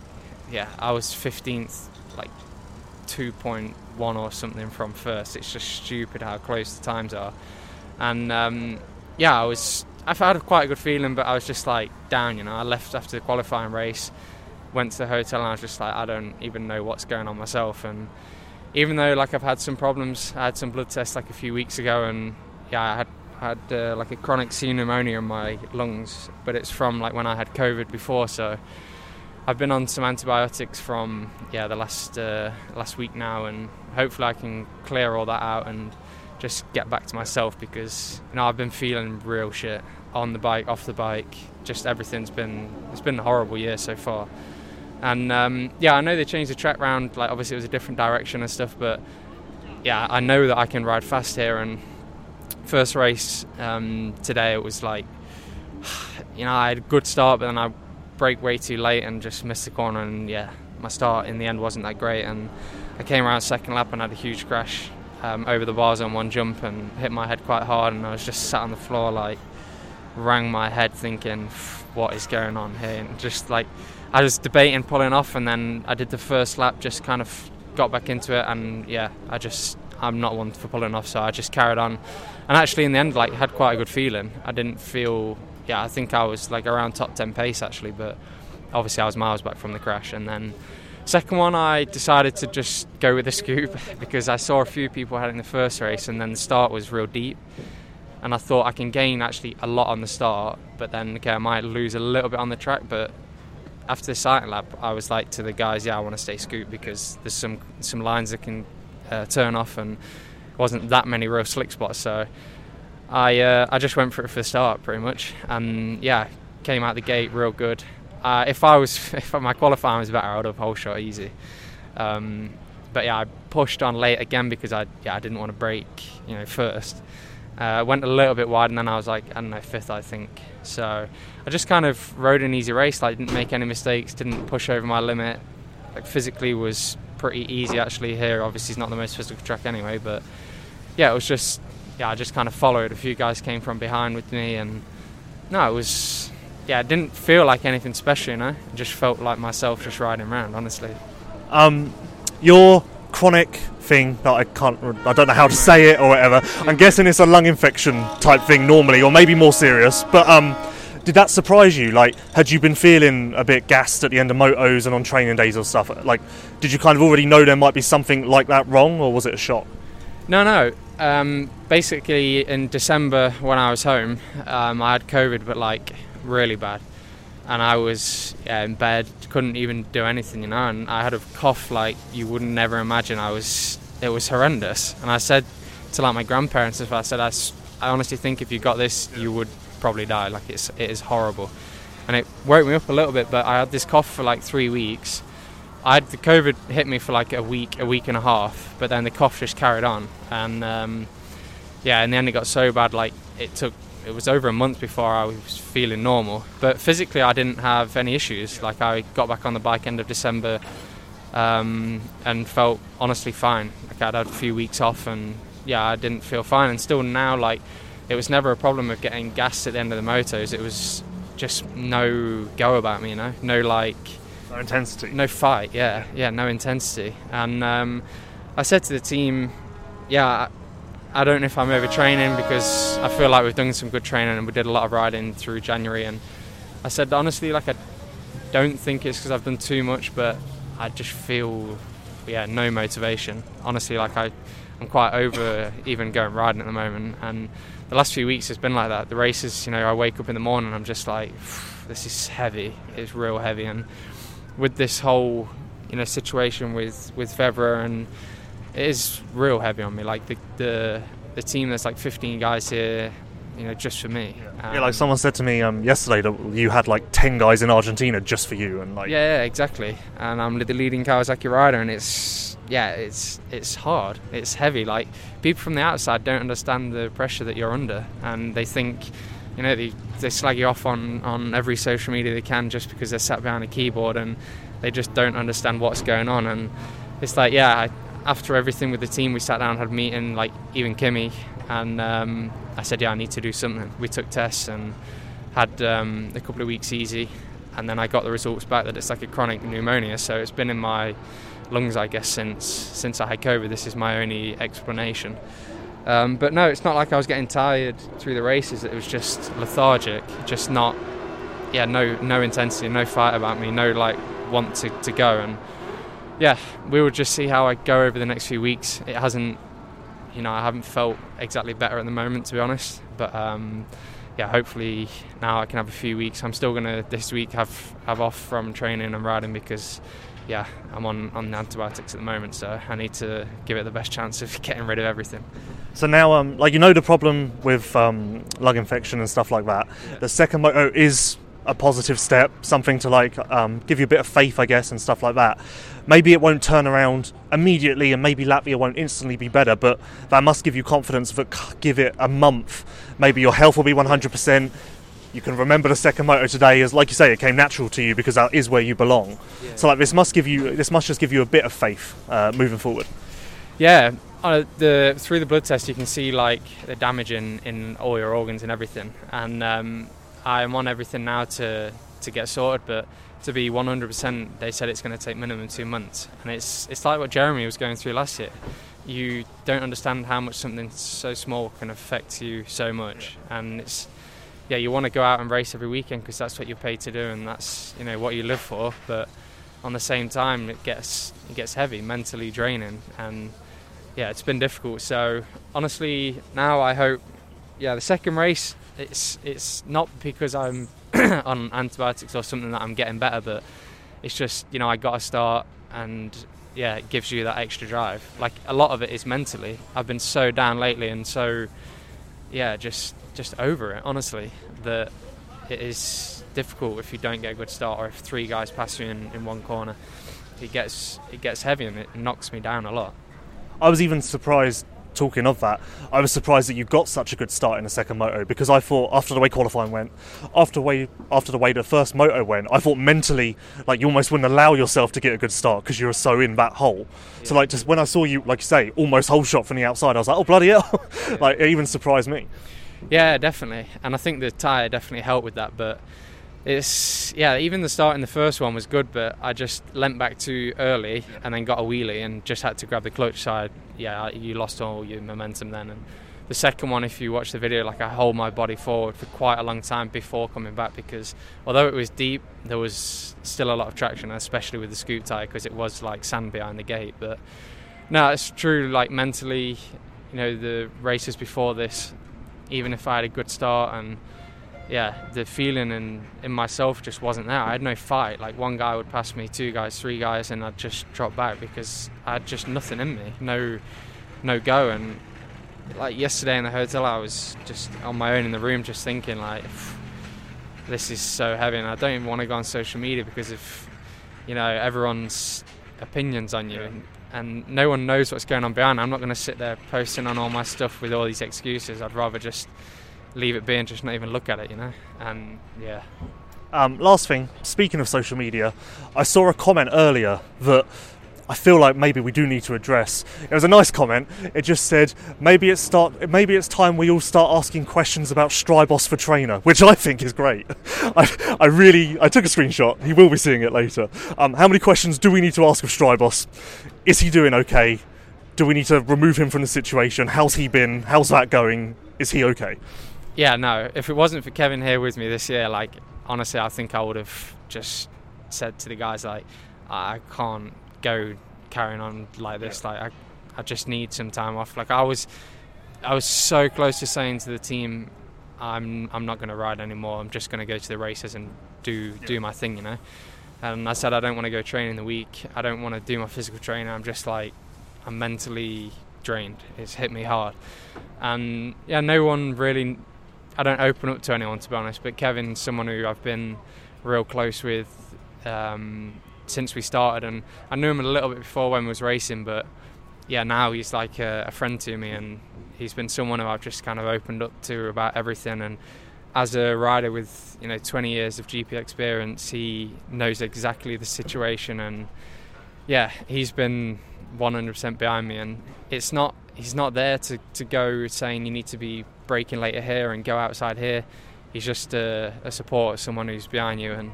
yeah, I was 15th, like 2.1 or something from first. It's just stupid how close the times are. And um, yeah, I was, I've had quite a good feeling, but I was just like down, you know. I left after the qualifying race, went to the hotel, and I was just like, I don't even know what's going on myself. And even though like I've had some problems, I had some blood tests like a few weeks ago, and yeah, I had had uh, like a chronic pneumonia in my lungs, but it's from like when I had COVID before, so I've been on some antibiotics from yeah the last uh, last week now, and hopefully I can clear all that out and just get back to myself because you know I've been feeling real shit on the bike, off the bike. Just everything's been it's been a horrible year so far, and um, yeah I know they changed the track round. Like obviously it was a different direction and stuff, but yeah I know that I can ride fast here. And first race um, today it was like you know I had a good start, but then I brake way too late and just missed the corner and yeah my start in the end wasn't that great. And I came around second lap and had a huge crash um, over the bars on one jump and hit my head quite hard. And I was just sat on the floor like rang my head thinking what is going on here? And just like I was debating pulling off. And then I did the first lap just kind of got back into it. And yeah I just I'm not one for pulling off. So I just carried on. And actually in the end like had quite a good feeling. I didn't feel yeah, I think I was like around top 10 pace actually, but obviously I was miles back from the crash. And then second one, I decided to just go with the scoop because I saw a few people having the first race, and then the start was real deep. And I thought I can gain actually a lot on the start, but then okay, I might lose a little bit on the track. But after the sighting lap, I was like to the guys, yeah, I want to stay scoop because there's some some lines that can uh, turn off, and wasn't that many real slick spots. So I uh, I just went for it for the start pretty much, and yeah, came out the gate real good. Uh, if I was if my qualifying was better, I would have whole shot easy. Um, but yeah, I pushed on late again because I yeah I didn't want to break you know first. Uh, went a little bit wide and then I was like I don't know fifth I think. So I just kind of rode an easy race. Like didn't make any mistakes, didn't push over my limit. Like physically was pretty easy actually here. Obviously it's not the most physical track anyway, but yeah, it was just yeah, I just kind of followed. A few guys came from behind with me, and no, it was yeah, it didn't feel like anything special, you know. It just felt like myself just riding around, honestly. Um, your chronic thing that I can't, I don't know how to say it or whatever. I'm guessing it's a lung infection type thing normally, or maybe more serious. But um, did that surprise you? Like, had you been feeling a bit gassed at the end of motos and on training days or stuff? Like, did you kind of already know there might be something like that wrong, or was it a shock? No, no. Um, basically, in December when I was home, um, I had COVID, but like really bad, and I was yeah, in bed, couldn't even do anything, you know. And I had a cough like you wouldn't never imagine. I was, it was horrendous. And I said to like my grandparents, if I said I, I honestly think if you got this, you would probably die. Like it's, it is horrible, and it woke me up a little bit. But I had this cough for like three weeks I had the COVID hit me for like a week, a week and a half, but then the cough just carried on, and um, yeah, in the end it got so bad like it took it was over a month before I was feeling normal. But physically, I didn't have any issues. Like I got back on the bike end of December um, and felt honestly fine. Like I'd had a few weeks off, and yeah, I didn't feel fine. And still now, like it was never a problem of getting gas at the end of the motos. It was just no go about me, you know, no like no intensity. No fight. Yeah, yeah, no intensity. And um, I said to the team, yeah, I, I don't know if I'm overtraining because I feel like we've done some good training and we did a lot of riding through January. And I said honestly, like I don't think it's because I've done too much, but I just feel, yeah, no motivation. Honestly, like I, I'm quite over even going riding at the moment. And the last few weeks has been like that. The races, you know, I wake up in the morning, and I'm just like, this is heavy. It's real heavy, and with this whole you know situation with with Febvre and it is real heavy on me. Like the the the team, there's like 15 guys here, you know, just for me. Yeah, um, yeah like someone said to me um, yesterday that you had like 10 guys in Argentina just for you, and like yeah, yeah, exactly. And I'm the leading Kawasaki rider, and it's yeah, it's it's hard, it's heavy. Like people from the outside don't understand the pressure that you're under, and they think you know they, they slag you off on, on every social media they can just because they're sat behind a keyboard and they just don't understand what's going on. And it's like yeah I, after everything with the team we sat down had a meeting like even Kimi and um, I said yeah I need to do something. We took tests and had um, a couple of weeks easy. And then I got the results back that it's like a chronic pneumonia. So it's been in my lungs I guess since since I had COVID. This is my only explanation um, but no, it's not like I was getting tired through the races. It was just lethargic, just not, yeah, no, no intensity, no fight about me, no like want to, to go. And yeah, we will just see how I go over the next few weeks. It hasn't, you know, I haven't felt exactly better at the moment, to be honest. But um, yeah, hopefully now I can have a few weeks. I'm still gonna this week have have off from training and riding because yeah, I'm on, on antibiotics at the moment, so I need to give it the best chance of getting rid of everything. So now, um, like you know, the problem with um, lung infection and stuff like that. Yeah. The second moto is a positive step, something to like um, give you a bit of faith, I guess, and stuff like that. Maybe it won't turn around immediately, and maybe Latvia won't instantly be better, but that must give you confidence that give it a month. Maybe your health will be 100% you can remember the second moto today as like you say it came natural to you because that is where you belong. Yeah. so like this must give you this must just give you a bit of faith uh, moving forward. Yeah uh, the through the blood test you can see like the damage in, in all your organs and everything. And um, I'm on everything now to to get sorted but to be 100% they said it's going to take minimum two months. And it's it's like what Jeremy was going through last year. You don't understand how much something so small can affect you so much. And it's yeah, you want to go out and race every weekend because that's what you're paid to do and that's you know what you live for. But on the same time, it gets it gets heavy, mentally draining, and yeah, it's been difficult. So honestly, now I hope, yeah, the second race, it's it's not because I'm on antibiotics or something that I'm getting better, but it's just you know I got to start and yeah, it gives you that extra drive. Like a lot of it is mentally. I've been so down lately and so yeah, just just over it, honestly. That it is difficult if you don't get a good start or if three guys pass you in, in one corner. It gets it gets heavy and it knocks me down a lot. I was even surprised talking of that, I was surprised that you got such a good start in the second moto because I thought after the way qualifying went, after the way after the way the first moto went, I thought mentally like you almost wouldn't allow yourself to get a good start because you were so in that hole. Yeah. So like just when I saw you, like you say, almost whole shot from the outside, I was like, oh bloody hell! Yeah. like it even surprised me. Yeah, definitely. And I think the tyre definitely helped with that. But it's, yeah, even the start in the first one was good, but I just leant back too early and then got a wheelie and just had to grab the clutch side. Yeah, you lost all your momentum then. And the second one, if you watch the video, like I hold my body forward for quite a long time before coming back because although it was deep, there was still a lot of traction, especially with the scoop tyre because it was like sand behind the gate. But no, it's true. Like mentally, you know, the races before this, even if I had a good start and yeah, the feeling in, in myself just wasn't there. I had no fight. Like one guy would pass me, two guys, three guys, and I'd just drop back because I had just nothing in me, no, no go. And like yesterday in the hotel, I was just on my own in the room, just thinking like, this is so heavy, and I don't even want to go on social media because if you know everyone's opinions on you. And, and no one knows what's going on behind. I'm not going to sit there posting on all my stuff with all these excuses. I'd rather just leave it be and just not even look at it, you know. And yeah. Um, last thing, speaking of social media, I saw a comment earlier that I feel like maybe we do need to address. It was a nice comment. It just said maybe it's start maybe it's time we all start asking questions about Strijbos for trainer, which I think is great. I, I really I took a screenshot. He will be seeing it later. Um, how many questions do we need to ask of Strijbos? Is he doing okay? Do we need to remove him from the situation? How's he been? How's that going? Is he okay? Yeah, no. If it wasn't for Kevin here with me this year, like honestly, I think I would have just said to the guys like, I can't go carrying on like this. Like I, I just need some time off. Like I was, I was so close to saying to the team, I'm I'm not going to ride anymore. I'm just going to go to the races and do do my thing, you know. And I said I don't want to go train in the week. I don't want to do my physical training. I'm just like I'm mentally drained. It's hit me hard, and yeah, no one really I don't open up to anyone to be honest, but Kevin's someone who I've been real close with um, since we started, and I knew him a little bit before when we was racing, but yeah, now he's like a, a, friend to me, and he's been someone who I've just kind of opened up to about everything. And as a rider with you know 20 years of GP experience, he knows exactly the situation, and yeah, he's been 100% behind me, and it's not he's not there to, to go saying you need to be braking later here and go outside here. He's just a, a support, someone who's behind you, and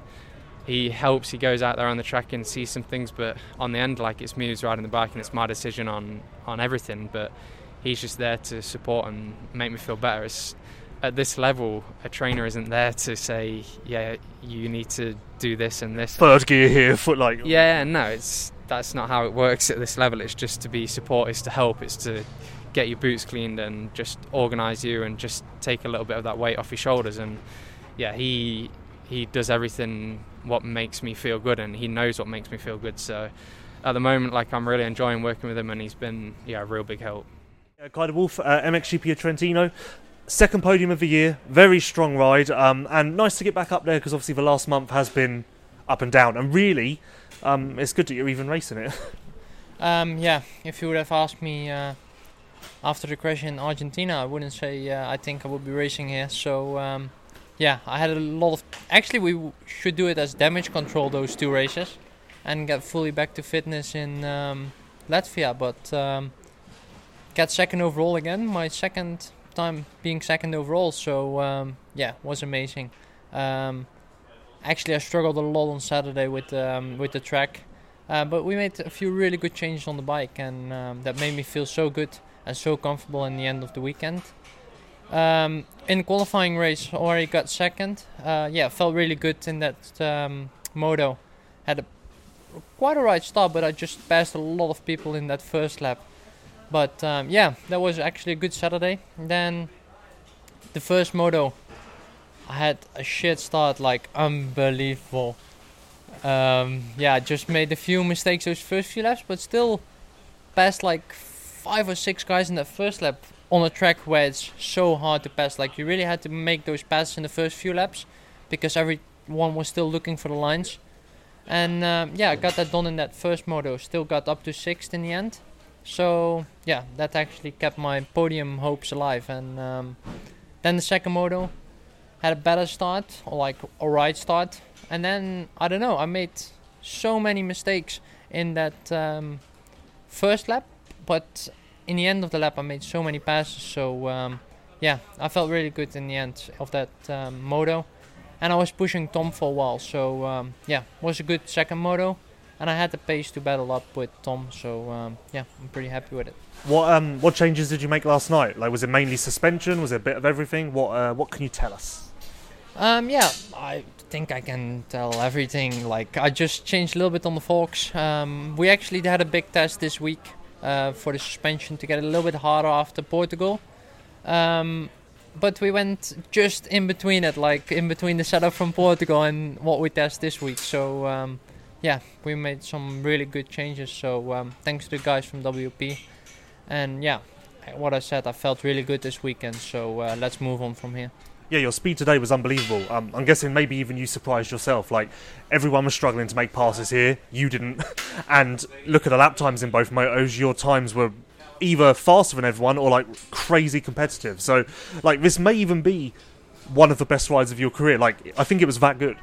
he helps. He goes out there on the track and sees some things, but on the end, like it's me who's riding the bike and it's my decision on on everything. But he's just there to support and make me feel better. It's, at this level, a trainer isn't there to say, "Yeah, you need to do this and this." Third gear here, foot like. Yeah, no, it's that's not how it works at this level. It's just to be support, it's to help, it's to get your boots cleaned and just organise you and just take a little bit of that weight off your shoulders. And yeah, he he does everything what makes me feel good, and he knows what makes me feel good. So at the moment, like I'm really enjoying working with him, and he's been yeah a real big help. Uh, Kay de Wolf, uh, MXGP of Trentino. Second podium of the year, very strong ride, um, and nice to get back up there because obviously the last month has been up and down. And really, um, it's good that you're even racing it. um, yeah, if you would have asked me uh, after the crash in Argentina, I wouldn't say uh, I think I would be racing here. So um, yeah, I had a lot of. Actually, we w- should do it as damage control those two races, and get fully back to fitness in um, Latvia. But um, got second overall again. My second time being second overall. So um, yeah, was amazing. Um, actually, I struggled a lot on Saturday with um, with the track. Uh, but we made a few really good changes on the bike, and um, that made me feel so good and so comfortable in the end of the weekend. Um, in qualifying race, already got second. Uh, yeah, felt really good in that um, moto. Had a, quite a right start, but I just passed a lot of people in that first lap. But um, yeah, that was actually a good Saturday. Then the first moto, I had a shit start, like unbelievable. Um, yeah, just made a few mistakes those first few laps, but still passed like five or six guys in that first lap on a track where it's so hard to pass. Like you really had to make those passes in the first few laps because everyone was still looking for the lines. And um, yeah, I got that done in that first moto. Still got up to sixth in the end. So yeah, that actually kept my podium hopes alive. And um, then the second moto had a better start, or like a right start. And then I don't know, I made so many mistakes in that um, first lap, but in the end of the lap, I made so many passes. So um, yeah, I felt really good in the end of that um, moto, and I was pushing Tom for a while. So um, yeah, was a good second moto. and I had the pace to battle up with Tom. So um, yeah, I'm pretty happy with it. What um what changes did you make last night? Like, was it mainly suspension? Was it a bit of everything? What uh, what can you tell us? Um, yeah, I think I can tell everything. Like I just changed a little bit on the forks. Um, we actually had a big test this week uh, for the suspension to get a little bit harder after Portugal. Um, but we went just in between it, like in between the setup from Portugal and what we test this week. So um, yeah, we made some really good changes. So um, thanks to the guys from WP. And yeah, what I said, I felt really good this weekend. So uh, let's move on from here. Yeah, your speed today was unbelievable. Um, I'm guessing maybe even you surprised yourself. Like everyone was struggling to make passes here, you didn't. and look at the lap times in both motos. Your times were either faster than everyone or like crazy competitive. So, like this may even be one of the best rides of your career. Like I think it was that good.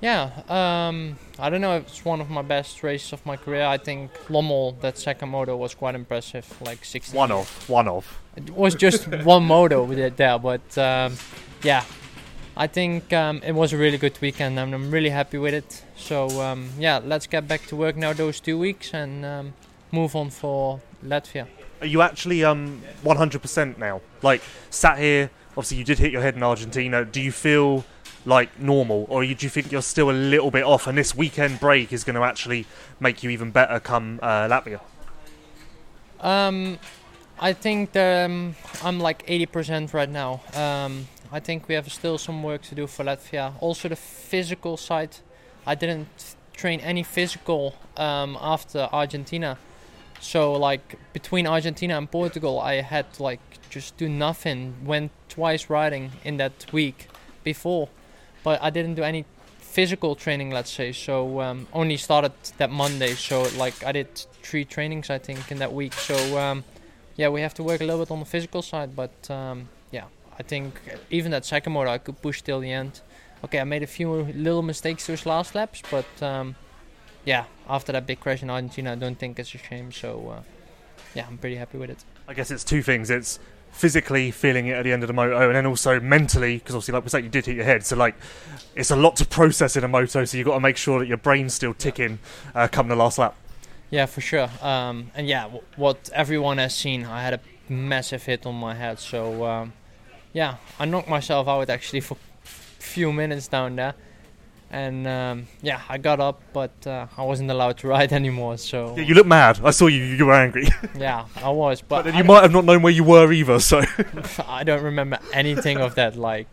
Yeah, um, I don't know if it's one of my best races of my career. I think Lommel, that second moto, was quite impressive. Like 16. One off, one off. It was just one moto there, but um, yeah, I think um, it was a really good weekend and I'm really happy with it. So um, yeah, let's get back to work now those two weeks and um, move on for Latvia. Are you actually um 100% now? Like sat here, obviously you did hit your head in Argentina. Do you feel like normal, or do you think you're still a little bit off? And this weekend break is going to actually make you even better come uh, Latvia. Um, I think um, I'm like 80% right now. Um, I think we have still some work to do for Latvia. Also, the physical side, I didn't train any physical um, after Argentina. So like between Argentina and Portugal, I had like just do nothing. Went twice riding in that week before, but I didn't do any physical training. Let's say so. Um, only started that Monday. So like I did three trainings I think in that week. So um, yeah, we have to work a little bit on the physical side. But um, I think even that second motor I could push till the end. Okay, I made a few little mistakes those last laps, but um, yeah, after that big crash in Argentina, I don't think it's a shame. So, uh, yeah, I'm pretty happy with it. I guess it's two things. It's physically feeling it at the end of the moto, and then also mentally, because obviously, like we said, you did hit your head. So, like, it's a lot to process in a moto. So you've got to make sure that your brain's still ticking uh, come the last lap. Yeah, for sure. Um, and yeah, w- what everyone has seen, I had a massive hit on my head. So, um, yeah, I knocked myself out actually for a few minutes down there. And um, yeah, I got up, but uh, I wasn't allowed to ride anymore. So Yeah, you look mad. I saw you. You were angry, yeah, I was. but But, then you might have not known where you were either. So I don't remember anything of that. Like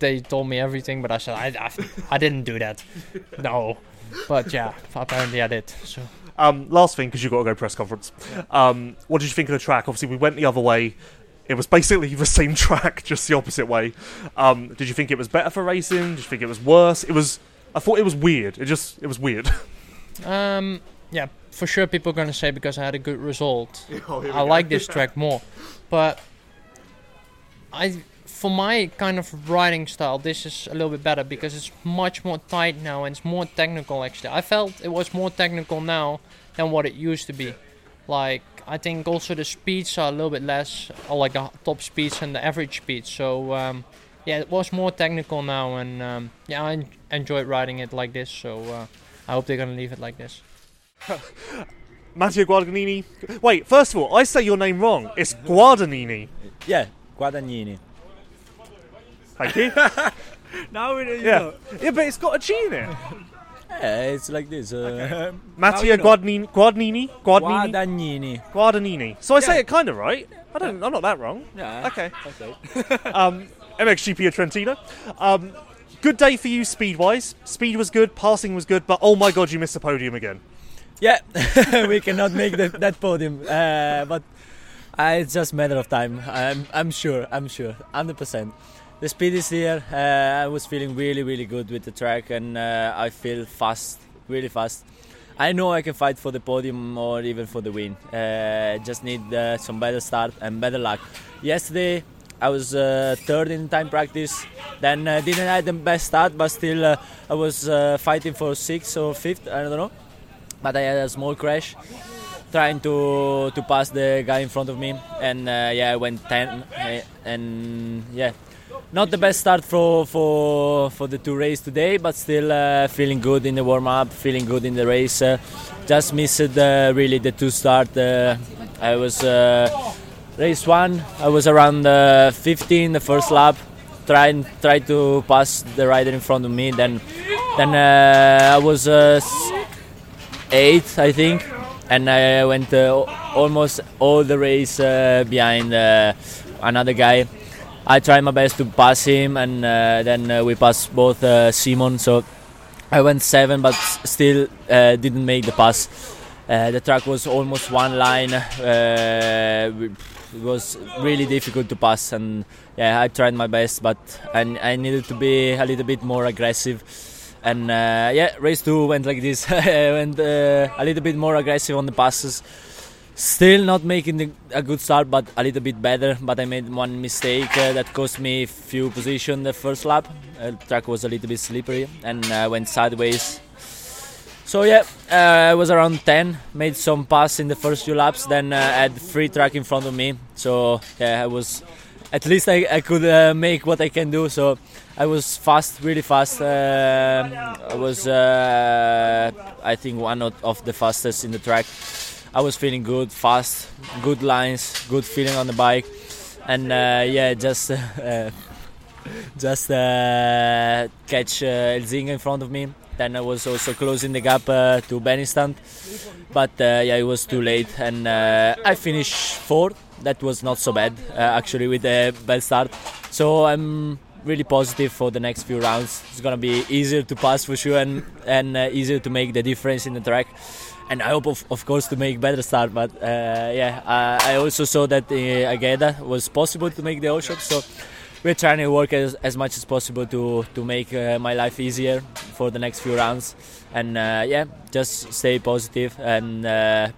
they told me everything, but I said I, I, I didn't do that. No, but yeah, apparently I did. So Um, last thing, because you've got to go press conference. Um, what did you think of the track? Obviously, we went the other way. It was basically the same track, just the opposite way. Um, did you think it was better for racing? Did you think it was worse? It was. I thought it was weird. It just. It was weird. um, yeah, for sure people are gonna say because I had a good result. I like this track more, but I for my kind of riding style, this is a little bit better because it's much more tight now and it's more technical. Actually, I felt it was more technical now than what it used to be. Like I think also the speeds are a little bit less, or like the top speeds and the average speeds. So um, yeah, it was more technical now, and um, yeah, I en- enjoyed riding it like this. So uh, I hope they're gonna leave it like this. Matteo Guadagnini. Wait, first of all, I say your name wrong. It's Guadagnini. Yeah, Guadagnini. Thank you. Now we know. yeah. Yeah, but it's got a G in it. Yeah, it's like this. Uh, Matteo you know. Guadagnini. Guadagnini. Guadagnini. Guadagnini. Guadagnini. So I say it kind of right. I don't. I'm not that wrong. Yeah. Okay. Okay. um, MXGP of Trentino. Um, good day for you, speed wise. Speed was good, passing was good, but oh my god, you missed the podium again. Yeah, we cannot make the, that podium, uh, but uh, it's just a matter of time. I'm, I'm sure. I'm sure. Hundred percent. The speed is here. Uh, I was feeling really, really good with the track, and uh, I feel fast, really fast. I know I can fight for the podium or even for the win. Uh, just need uh, some better start and better luck. Yesterday I was uh, third in time practice. Then uh, didn't have the best start, but still uh, I was uh, fighting for sixth or fifth. I don't know but I had a small crash trying to to pass the guy in front of me and uh, yeah I went 10 uh, and yeah not the best start for for for the two races today, but still uh, feeling good in the warm up, feeling good in the race. Uh, just missed uh, really the two start. Uh, I was uh, race one. I was around uh, 15 the first lap. Trying try to pass the rider in front of me. Then then I was eighth, I think, and I went almost all the race behind another guy. I tried my best to pass him, and uh, then uh, we passed both uh, Simon. So I went seven, but still didn't make the pass. The track was almost one line. It was really difficult to pass, and yeah, I tried my best, but I, I needed to be a little bit more aggressive. And uh, yeah, race two went like this. Went uh, a little bit more aggressive on the passes. Still not making the, a good start, but a little bit better. But I made one mistake uh, that cost me few position the first lap. Uh, the track was a little bit slippery and uh, went sideways. So yeah, uh, I was around 10. Made some pass in the first few laps. Then uh, had free track in front of me. So yeah, I was at least I, I could uh, make what I can do. So I was fast, really fast. Uh, I was, uh, I think, one of the fastest in the track. I was feeling good, fast, good lines, good feeling on the bike, and uh, yeah, just uh, just uh, catch uh, Elzinga in front of me. Then I was also closing the gap uh, to Benistant, but uh, yeah, it was too late, and uh, I finished fourth. That was not so bad actually with a bad start. So I'm really positive for the next few rounds. It's gonna be easier to pass for sure, and and easier to make the difference in the track. And I hope, of, of course, to make better start. But uh, yeah, uh, I also saw that uh, Ageda was possible to make the shot. So we're trying to work as, as much as possible to to make uh, my life easier for the next few rounds. And uh, yeah, just stay positive and uh,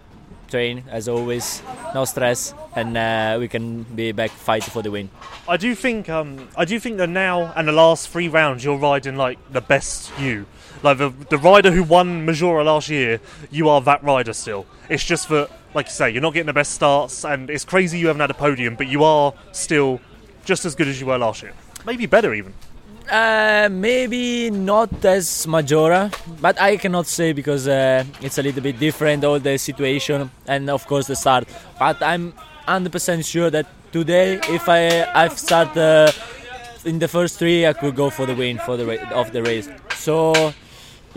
train as always. No stress, and uh, we can be back fighting for the win. I do think um, I do think that now and the last three rounds you're riding like the best you. Like the the rider who won Maggiora last year, you are that rider still. It's just that, like you say, you're not getting the best starts, and it's crazy you haven't had a podium, but you are still just as good as you were last year. Maybe better even. Uh, maybe not as Maggiora, but I cannot say because uh, it's a little bit different, all the situation, and of course the start. But I'm 100% sure that today, if I I've started uh, in the first three, I could go for the win for the ra- of the race. So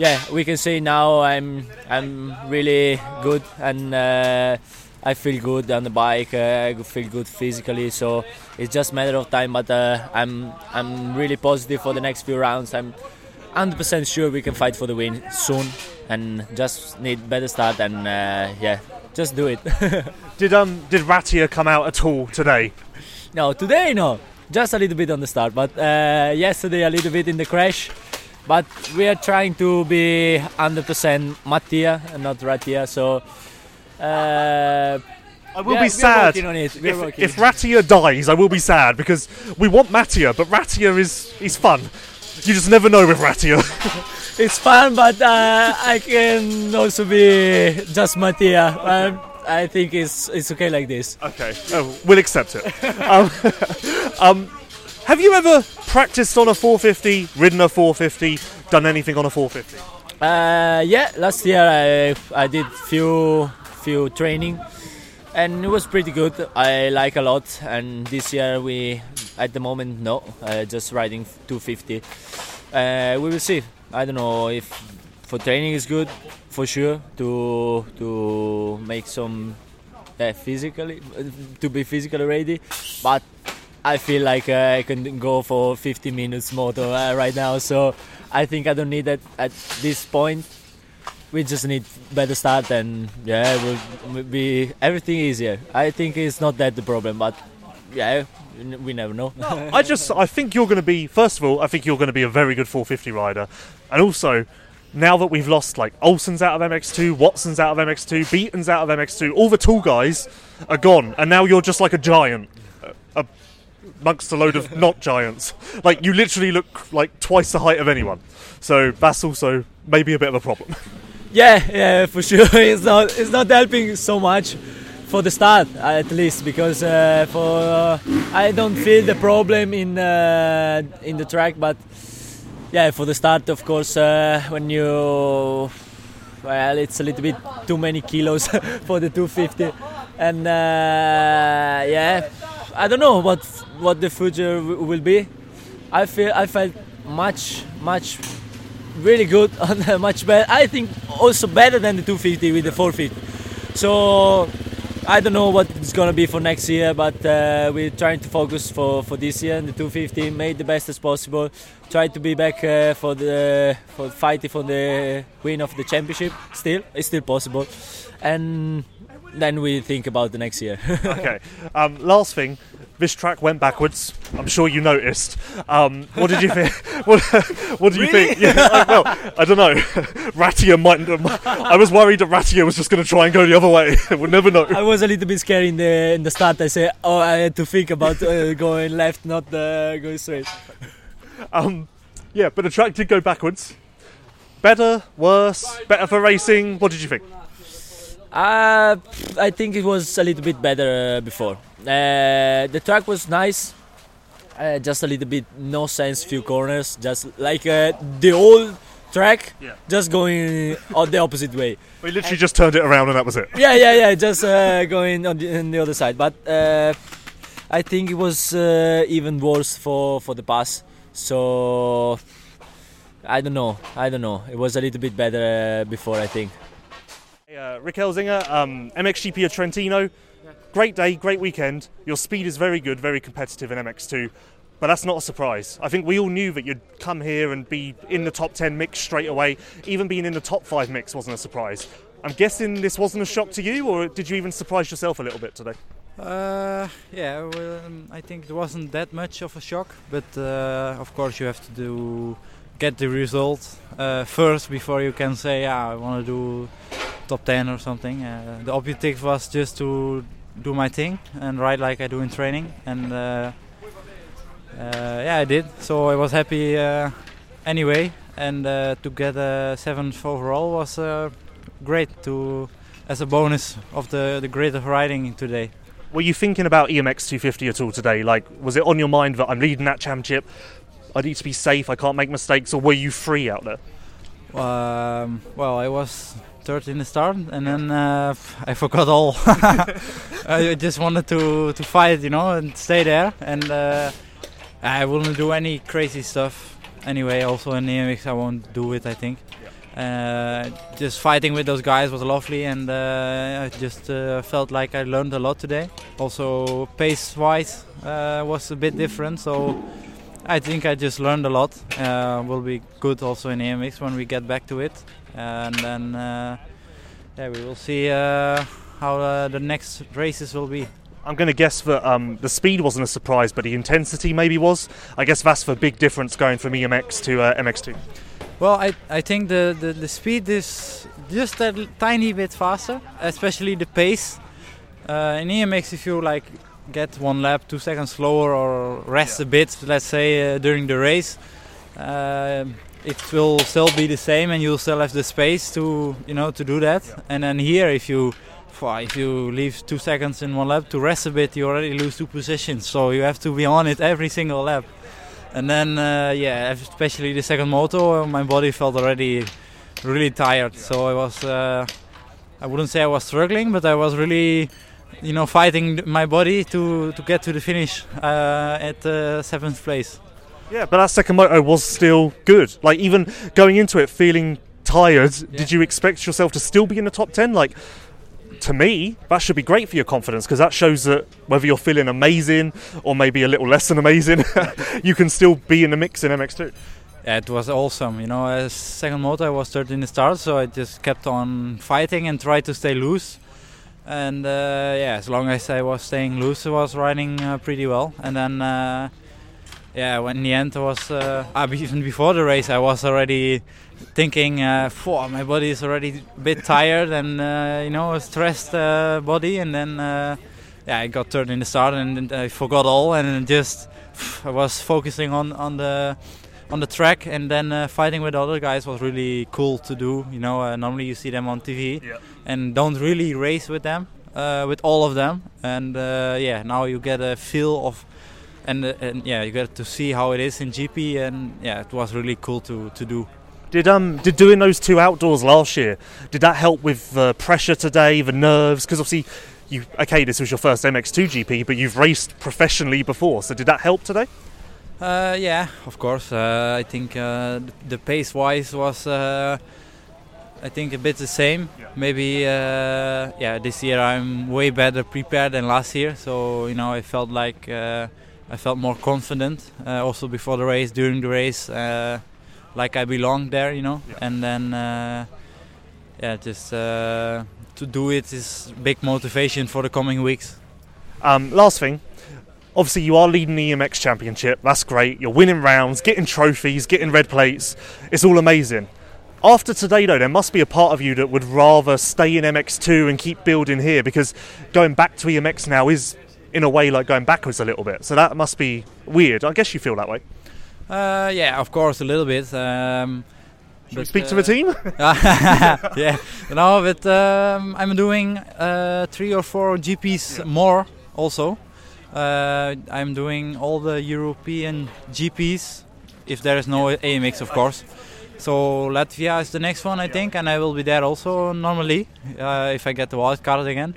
yeah, we can say now I'm I'm really good and. Uh, I feel good on the bike. Uh, I feel good physically, so it's just a matter of time. But uh, I'm I'm really positive for the next few rounds. I'm 100% sure we can fight for the win soon, and just need better start and uh, yeah, just do it. Did um did Ratia come out at all today? no, today no, just a little bit on the start, but uh, yesterday a little bit in the crash. But we are trying to be 100% Mattia and not Ratia, so. Uh, I will Yeah, be sad if, if Ratia dies. I will be sad because we want Mattia, but Ratia is is fun. You just never know with Ratia. it's fun, but uh, I can also be just Mattia. Um, I think it's it's okay like this. okay, oh, we'll accept it. um, um, have you ever practiced on a 450, ridden a 450, done anything on a 450? Uh, yeah, last year I I did few few training, and it was pretty good. I like a lot. And this year we, at the moment, no, uh, just riding 250. Uh, we will see. I don't know if for training is good for sure to to make some uh, physically to be physically ready, but I feel like uh, I can go for 50 minutes moto uh, right now, so I think I don't need that at this point. We just need better start and yeah, we'll, we'll be everything easier. I think it's not that the problem, but yeah, we never know. I just I think you're going to be first of all I think you're going to be a very good 450 rider, and also now that we've lost like Olsen's out of MX2, Watson's out of MX2, Beaton's out of MX2, all the tall guys are gone, and now you're just like a giant. Amongst a load of not giants, like you literally look like twice the height of anyone, so that's also maybe a bit of a problem. yeah, yeah, for sure. It's not it's not helping so much for the start at least because uh, for uh, I don't feel the problem in uh, in the track, but yeah, for the start, of course, uh, when you well, it's a little bit too many kilos for the 250, and uh, yeah, I don't know what what the future will be. I feel I felt much much really good on much better. I think also better than the 250 with the 450. So I don't know what it's gonna be for next year, but uh, we're trying to focus for, for this year and the 250. Made the best as possible. Try to be back uh, for the for fighting for the win of the championship. Still, it's still possible, and then we think about the next year. okay. Um, last thing, this track went backwards. I'm sure you noticed. Um, what did you think? what, what do you think? Yeah, I, well, I don't know. Ratia might. I was worried that Ratia was just going to try and go the other way. we'll never know. I was a little bit scared in the in the start. I said, "Oh, I had to think about uh, going left, not uh, going straight." Um, yeah, but the track did go backwards. Better, worse, better for racing. What did you think? Uh, I think it was a little bit better uh, before. Uh, the track was nice, uh, just a little bit no sense few corners, just like uh, the old track, Yeah. just going on the opposite way. We literally just turned it around and that was it. Yeah, yeah, yeah, just uh, going on the, on the other side. But uh, I think it was uh, even worse for for the pass. So I don't know. I don't know. It was a little bit better uh, before, I think. Uh, Rick Elzinga, um, MXGP of Trentino. Great day, great weekend. Your speed is very good, very competitive in MX2, but that's not a surprise. I think we all knew that you'd come here and be in the top 10 mix straight away. Even being in the top 5 mix wasn't a surprise. I'm guessing this wasn't a shock to you, or did you even surprise yourself a little bit today? Uh, yeah, well, um, I think it wasn't that much of a shock, but uh, of course you have to do get the result uh, first before you can say, yeah, I want to do top 10 or something. Uh, the objective was just to do my thing and ride like I do in training, and uh, uh, yeah, I did. So I was happy uh, anyway, and uh, to get a seventh overall was great to as a bonus of the the grid of riding today. Were you thinking about EMX 250 at all today? Like, was it on your mind that I'm leading that championship? I need to be safe. I can't make mistakes. Or were you free out there? Um, well, I was third in the start, and then uh, I forgot all. I just wanted to to fight, you know, and stay there. And uh, I wouldn't do any crazy stuff anyway. Also in the EMX, I won't do it. I think. Uh, just fighting with those guys was lovely, and uh, I just uh, felt like I learned a lot today. Also, pace-wise uh, was a bit different, so I think I just learned a lot. Uh, will be good also in EMX when we get back to it, and then uh, yeah, we will see uh, how uh, the next races will be. I'm going to guess that um, the speed wasn't a surprise, but the intensity maybe was. I guess that's the big difference going from EMX to uh, MX2. Well, I, I think the, the, the speed is just a tiny bit faster, especially the pace. Uh, in EMX, if you like get one lap two seconds slower or rest a bit, let's say uh, during the race, uh, it will still be the same, and you'll still have the space to you know to do that. And then here, if you if you leave two seconds in one lap to rest a bit, you already lose two positions. So you have to be on it every single lap. And then, uh, yeah, especially the second moto, my body felt already really tired. So I was, uh, I wouldn't say I was struggling, but I was really, you know, fighting my body to, to get to the finish uh, at uh, seventh place. Yeah, but that second moto was still good. Like, even going into it feeling tired, did you expect yourself to still be in the top 10? Like, to me, that should be great for your confidence because that shows that whether you're feeling amazing or maybe a little less than amazing, you can still be in the mix in MX2. Yeah, it was awesome. You know, as second moto, I was third in the start, so I just kept on fighting and tried to stay loose. And uh, yeah, as long as I was staying loose, I was riding uh, pretty well. And then, uh, yeah, when the end I was uh, ah, even before the race, I was already thinking, uh, "Phew, my body is already a bit tired and you know a stressed body. And then, uh, yeah, I got third in the start and, I forgot all and just I was focusing on on the on the track and then uh, fighting with other guys was really cool to do you know uh, normally you see them on tv Yeah. and don't really race with them uh, with all of them, and uh, yeah, now you get a feel of, and uh, and yeah, you get to see how it is in GP, and yeah, it was really cool to to do. Did um did doing those two outdoors last year did that help with the pressure today, the nerves? Because obviously, you okay, this was your first MX2 GP, but you've raced professionally before, so did that help today? Uh, yeah, of course. Uh, I think uh, the, the pace wise was, uh, I think, a bit the same. Maybe, uh, yeah, this year I'm way better prepared than last year. So you know, I felt like uh, I felt more confident. Uh, also before the race, during the race, uh, like I belonged there. You know, and then, uh, yeah, just uh, to do it is big motivation for the coming weeks. Um, last thing, obviously you are leading the EMX Championship. That's great. You're winning rounds, getting trophies, getting red plates. It's all amazing. After today, though, there must be a part of you that would rather stay in MX2 and keep building here because going back to EMX now is, in a way, like going backwards a little bit. So that must be weird. I guess you feel that way. Uh, yeah, of course, a little bit. Um, we speak to the team? yeah, no, but um, I'm doing uh, three or four GPs more also. Uh, I'm doing all the European GPs, if there is no EMX, of course. So Latvia is the next one, I think, and I will be there also normally uh, if I get the wild card again.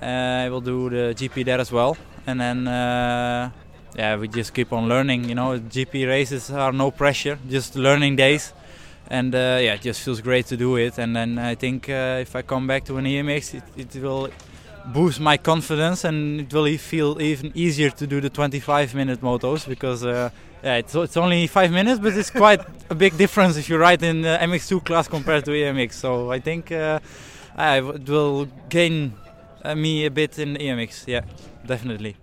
Uh, I will do the GP there as well, and then uh, yeah, we just keep on learning. You know, GP races are no pressure, just learning days, and uh, yeah, it just feels great to do it. And then I think uh, if I come back to an EMX, it, it will boost my confidence, and it will feel even easier to do the 25-minute motos because. Uh, yeah, it's, it's only five minutes, but it's quite a big difference if you ride in the MX2 class compared to EMX. So I think uh, I, it will gain uh, me a bit in EMX. Yeah, definitely.